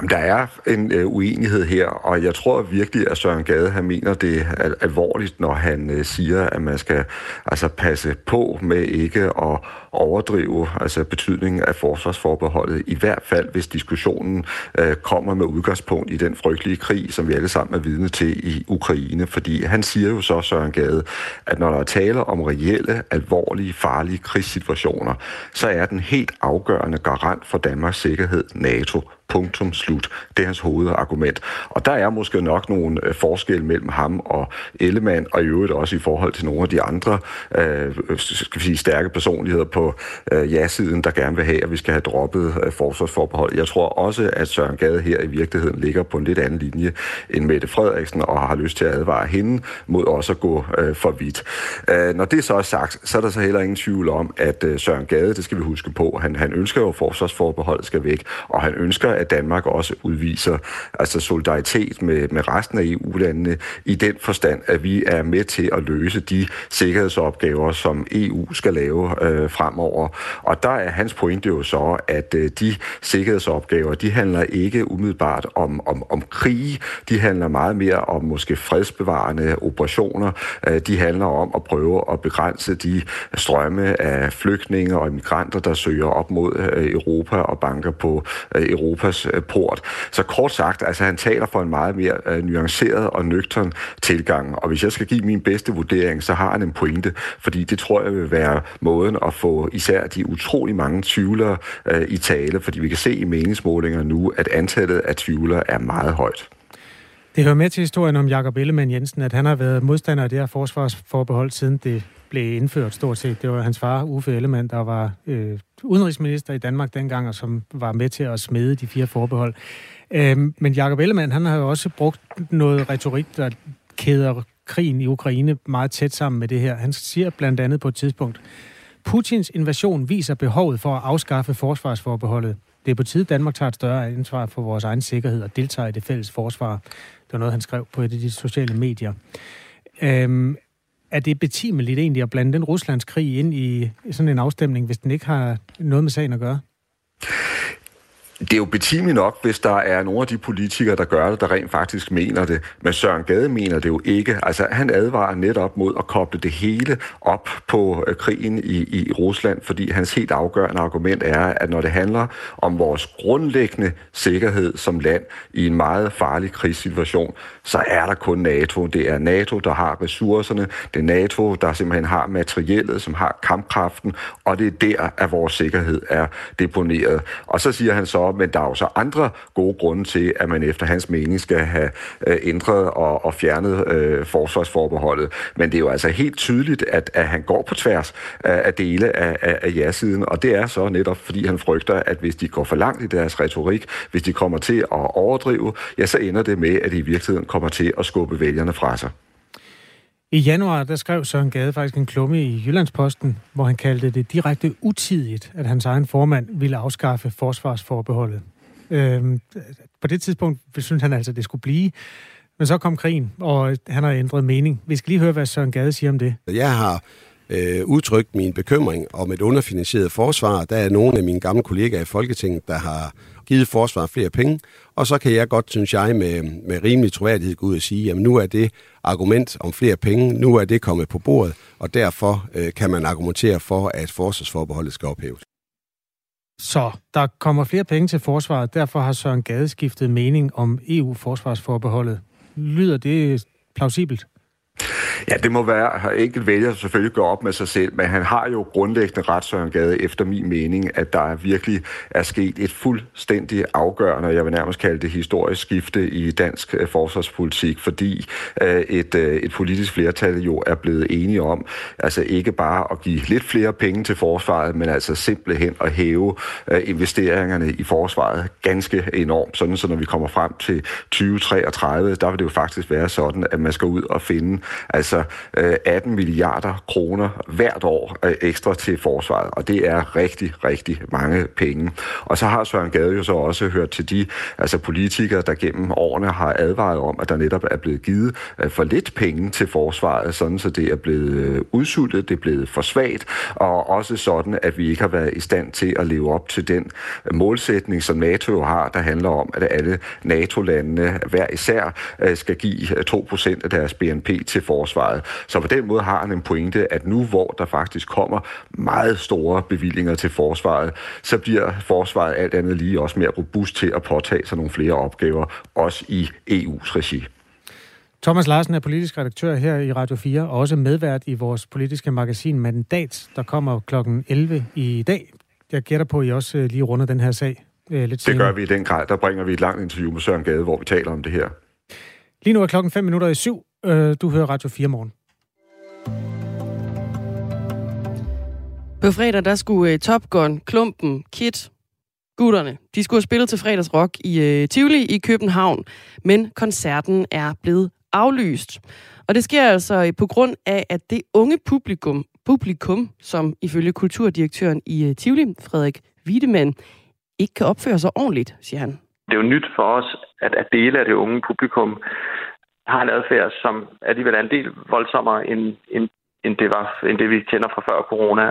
Jamen, der er en øh, uenighed her, og jeg tror virkelig, at Søren Gade han mener det al- alvorligt, når han øh, siger, at man skal altså passe på med ikke at overdrive altså betydningen af forsvarsforbeholdet, i hvert fald hvis diskussionen øh, kommer med udgangspunkt i den frygtelige krig, som vi alle sammen er vidne til i Ukraine. Fordi han siger jo så, Søren Gade, at når der er tale om reelle, alvorlige, farlige krigssituationer, så er den helt afgørende garant for Danmarks sikkerhed NATO punktum slut. Det er hans hovedargument. Og der er måske nok nogle forskel forskelle mellem ham og Ellemann, og i øvrigt også i forhold til nogle af de andre øh, øh skal vi sige, stærke personligheder på øh, ja-siden, der gerne vil have, at vi skal have droppet øh, forsvarsforbehold. Jeg tror også, at Søren Gade her i virkeligheden ligger på en lidt anden linje end Mette Frederiksen, og har lyst til at advare hende mod også at gå øh, for vidt. Øh, når det så er sagt, så er der så heller ingen tvivl om, at øh, Søren Gade, det skal vi huske på, han, han ønsker jo, at forsvarsforbeholdet skal væk, og han ønsker, at Danmark også udviser altså solidaritet med, med resten af EU-landene i den forstand, at vi er med til at løse de sikkerhedsopgaver, som EU skal lave øh, fremover. Og der er hans pointe jo så, at øh, de sikkerhedsopgaver, de handler ikke umiddelbart om, om, om krig, de handler meget mere om måske fredsbevarende operationer. Øh, de handler om at prøve at begrænse de strømme af flygtninge og immigranter, der søger op mod øh, Europa og banker på øh, Europas øh, port. Så kort sagt, altså han taler for en meget mere øh, nuanceret og nøgtern tilgang. Og hvis jeg skal give min bedste vurdering, så har han en pointe, fordi det tror jeg vil være måden at få især de utrolig mange tvivlere øh, i tale, fordi vi kan se i meningsmålinger nu, at antallet af tvivlere er meget højt. Det hører med til historien om Jakob Ellemann Jensen, at han har været modstander af det her forsvarsforbehold, siden det blev indført stort set. Det var hans far, Uffe Ellemann, der var øh, udenrigsminister i Danmark dengang, og som var med til at smede de fire forbehold. Øh, men Jakob Ellemann, han har jo også brugt noget retorik, der kæder krigen i Ukraine meget tæt sammen med det her. Han siger blandt andet på et tidspunkt, Putins invasion viser behovet for at afskaffe forsvarsforbeholdet. Det er på tide, Danmark tager et større ansvar for vores egen sikkerhed og deltager i det fælles forsvar. Det var noget, han skrev på et af de sociale medier. Øhm, er det betimeligt egentlig at blande den Ruslands krig ind i sådan en afstemning, hvis den ikke har noget med sagen at gøre? Det er jo betimeligt nok, hvis der er nogle af de politikere, der gør det, der rent faktisk mener det. Men Søren Gade mener det jo ikke. Altså, han advarer netop mod at koble det hele op på øh, krigen i, i Rusland, fordi hans helt afgørende argument er, at når det handler om vores grundlæggende sikkerhed som land i en meget farlig krigssituation, så er der kun NATO. Det er NATO, der har ressourcerne. Det er NATO, der simpelthen har materiellet, som har kampkraften, og det er der, at vores sikkerhed er deponeret. Og så siger han så, men der er jo så andre gode grunde til, at man efter hans mening skal have øh, ændret og, og fjernet øh, forsvarsforbeholdet. Men det er jo altså helt tydeligt, at, at han går på tværs af, af dele af, af, af ja-siden, og det er så netop, fordi han frygter, at hvis de går for langt i deres retorik, hvis de kommer til at overdrive, ja, så ender det med, at de i virkeligheden kommer til at skubbe vælgerne fra sig. I januar, der skrev Søren Gade faktisk en klumme i Jyllandsposten, hvor han kaldte det direkte utidigt, at hans egen formand ville afskaffe forsvarsforbeholdet. Øhm, på det tidspunkt synes han altså, at det skulle blive. Men så kom krigen, og han har ændret mening. Vi skal lige høre, hvad Søren Gade siger om det. Jeg har øh, udtrykt min bekymring om et underfinansieret forsvar. Der er nogle af mine gamle kollegaer i Folketinget, der har givet forsvaret flere penge, og så kan jeg godt, synes jeg, med, med rimelig troværdighed gå ud og sige, jamen nu er det argument om flere penge, nu er det kommet på bordet, og derfor øh, kan man argumentere for, at forsvarsforbeholdet skal ophæves. Så der kommer flere penge til forsvaret, derfor har Søren Gade skiftet mening om EU-forsvarsforbeholdet. Lyder det plausibelt? Ja, det må være, enkelt vælger selvfølgelig gå op med sig selv, men han har jo grundlæggende ret, Søren Gade, efter min mening, at der virkelig er sket et fuldstændig afgørende, jeg vil nærmest kalde det historisk skifte i dansk øh, forsvarspolitik, fordi øh, et, øh, et politisk flertal jo er blevet enige om, altså ikke bare at give lidt flere penge til forsvaret, men altså simpelthen at hæve investeringerne i forsvaret ganske enormt, sådan så når vi kommer frem til 2033, der vil det jo faktisk være sådan, at man skal ud og finde altså øh, 18 milliarder kroner hvert år øh, ekstra til forsvaret, og det er rigtig, rigtig mange penge. Og så har Søren Gade jo så også hørt til de altså politikere, der gennem årene har advaret om, at der netop er blevet givet øh, for lidt penge til forsvaret, sådan så det er blevet øh, udsultet, det er blevet for svagt, og også sådan, at vi ikke har været i stand til at leve op til den målsætning, som NATO har, der handler om, at alle NATO-landene hver især skal give 2% af deres BNP til forsvaret. Så på den måde har han en pointe, at nu hvor der faktisk kommer meget store bevillinger til forsvaret, så bliver forsvaret alt andet lige også mere robust til at påtage sig nogle flere opgaver, også i EU's regi. Thomas Larsen er politisk redaktør her i Radio 4, og også medvært i vores politiske magasin Mandat, der kommer kl. 11 i dag. Jeg gætter på, at I også øh, lige runder den her sag øh, lidt senere. Det gør vi i den grad. Der bringer vi et langt interview med Søren Gade, hvor vi taler om det her. Lige nu er klokken 5 minutter i syv. Øh, du hører Radio 4 morgen. På fredag, der skulle uh, Top Gun, Klumpen, Kit, gutterne, de skulle have spillet til fredagsrock i uh, Tivoli i København, men koncerten er blevet aflyst. Og det sker altså på grund af, at det unge publikum, publikum som ifølge kulturdirektøren i uh, Tivoli, Frederik Wiedemann, ikke kan opføre sig ordentligt, siger han. Det er jo nyt for os, at, at dele af det unge publikum har en adfærd, som alligevel er en del voldsommere, end, end, end, det, var, end det vi kender fra før corona.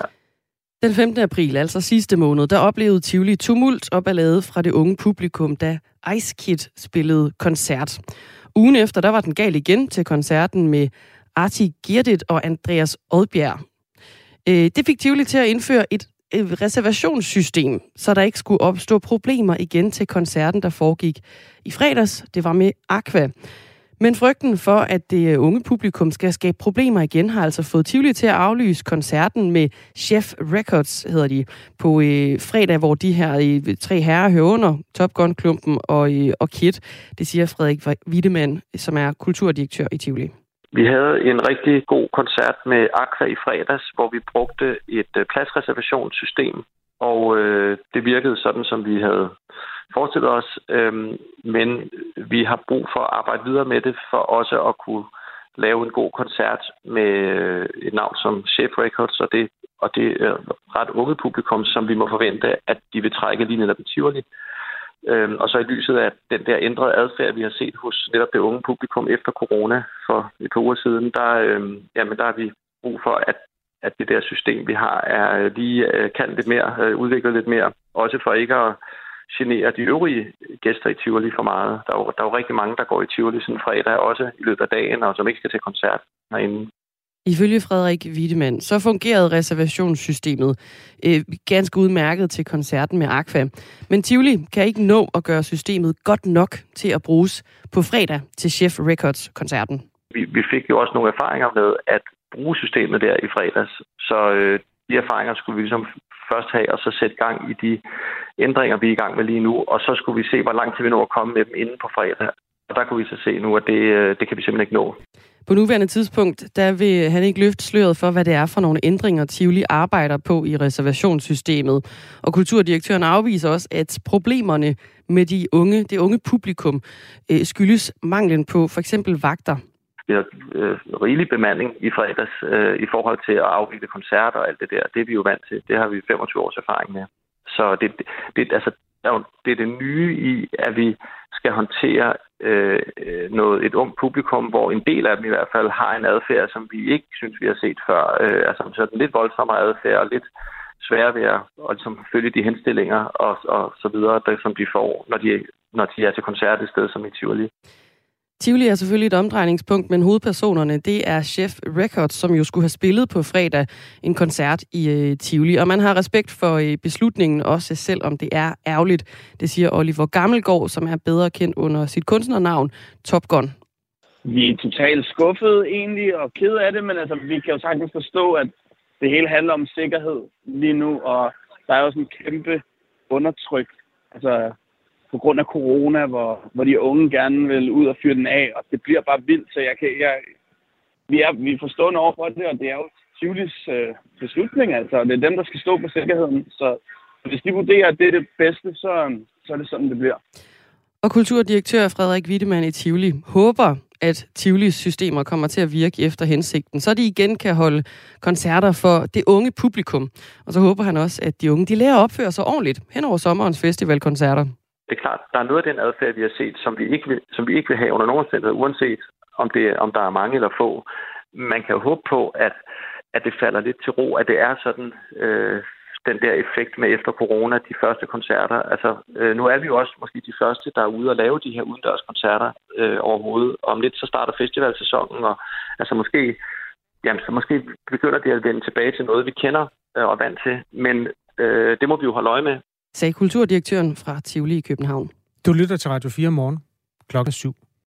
Den 15. april, altså sidste måned, der oplevede Tivoli tumult og ballade fra det unge publikum, da Ice Kid spillede koncert. Ugen efter, der var den gal igen til koncerten med Arti Girdit og Andreas Odbjerg. Øh, det fik Tivoli til at indføre et reservationssystem, så der ikke skulle opstå problemer igen til koncerten, der foregik i fredags. Det var med Aqua. Men frygten for, at det øh, unge publikum skal skabe problemer igen, har altså fået Tivoli til at aflyse koncerten med Chef Records, hedder de, på øh, fredag, hvor de her øh, tre herrer hører under Top Gun-klumpen og, øh, og Kit. Det siger Frederik Wittemann, som er kulturdirektør i Tivoli. Vi havde en rigtig god koncert med Aqua i fredags, hvor vi brugte et øh, pladsreservationssystem, og øh, det virkede sådan, som vi havde forestillet os. Øh, men vi har brug for at arbejde videre med det, for også at kunne lave en god koncert med et navn som Chef Records, og det, og det øh, ret unge publikum, som vi må forvente, at de vil trække lige netop i Tivoli. Øhm, og så i lyset af den der ændrede adfærd, vi har set hos netop det unge publikum efter corona for et par uger siden, der, øhm, jamen, der har vi brug for, at, at det der system, vi har, er lige øh, kan lidt mere, øh, udviklet lidt mere. Også for ikke at genere de øvrige gæster i Tivoli for meget. Der er jo, der er jo rigtig mange, der går i Tivoli sådan fredag også i løbet af dagen, og som ikke skal til koncert herinde. Ifølge Frederik Wiedemann, så fungerede reservationssystemet øh, ganske udmærket til koncerten med Aqua. Men Tivoli kan ikke nå at gøre systemet godt nok til at bruges på fredag til Chef Records-koncerten. Vi, vi fik jo også nogle erfaringer med at bruge systemet der i fredags, så øh, de erfaringer skulle vi ligesom først have, og så sætte gang i de ændringer, vi er i gang med lige nu, og så skulle vi se, hvor lang tid vi når at komme med dem inden på fredag. Og der kunne vi så se nu, at det, øh, det kan vi simpelthen ikke nå. På nuværende tidspunkt, der vil han ikke løfte sløret for, hvad det er for nogle ændringer, Tivoli arbejder på i reservationssystemet. Og kulturdirektøren afviser også, at problemerne med de unge, det unge publikum øh, skyldes manglen på for eksempel vagter. Vi har øh, rigelig bemanding i fredags øh, i forhold til at afvikle koncerter og alt det der. Det er vi jo vant til. Det har vi 25 års erfaring med. Så det, det, altså, det er det nye i, at vi skal håndtere øh, øh, noget, et ungt publikum, hvor en del af dem i hvert fald har en adfærd, som vi ikke synes, vi har set før. Øh, altså sådan lidt voldsommere adfærd og lidt sværere ved at og ligesom følge de henstillinger og, og så videre, der, som de får, når de, når de er til koncert et sted som i Tivoli. Tivoli er selvfølgelig et omdrejningspunkt, men hovedpersonerne, det er Chef Records, som jo skulle have spillet på fredag en koncert i øh, Tivoli. Og man har respekt for øh, beslutningen også, selvom det er ærgerligt. Det siger Oliver Gammelgaard, som er bedre kendt under sit kunstnernavn Top Gun. Vi er totalt skuffede egentlig og ked af det, men altså, vi kan jo sagtens forstå, at det hele handler om sikkerhed lige nu, og der er jo sådan en kæmpe undertryk. Altså, på grund af corona, hvor, hvor de unge gerne vil ud og fyre den af, og det bliver bare vildt, så jeg kan, jeg, vi, er, vi er forstående over for det, og det er jo Tivolis øh, beslutning, altså. Det er dem, der skal stå på sikkerheden, så hvis de vurderer, at det er det bedste, så, så er det sådan, det bliver. Og kulturdirektør Frederik Wittemann i Tivoli håber, at Tivolis systemer kommer til at virke efter hensigten, så de igen kan holde koncerter for det unge publikum. Og så håber han også, at de unge de lærer at opføre sig ordentligt hen over sommerens festivalkoncerter. Det er klart, der er noget af den adfærd, vi har set, som vi ikke vil, som vi ikke vil have under nogen omstændigheder, uanset om, det, om der er mange eller få. Man kan jo håbe på, at, at det falder lidt til ro, at det er sådan øh, den der effekt med efter corona, de første koncerter. Altså, øh, nu er vi jo også måske de første, der er ude og lave de her udendørs koncerter øh, overhovedet. Om lidt så starter festivalsæsonen, og altså måske, jamen, så måske begynder det at vende tilbage til noget, vi kender øh, og er vant til. Men øh, det må vi jo holde øje med. Sagde kulturdirektøren fra Tivoli i København. Du lytter til Radio 4 morgen klokken 7.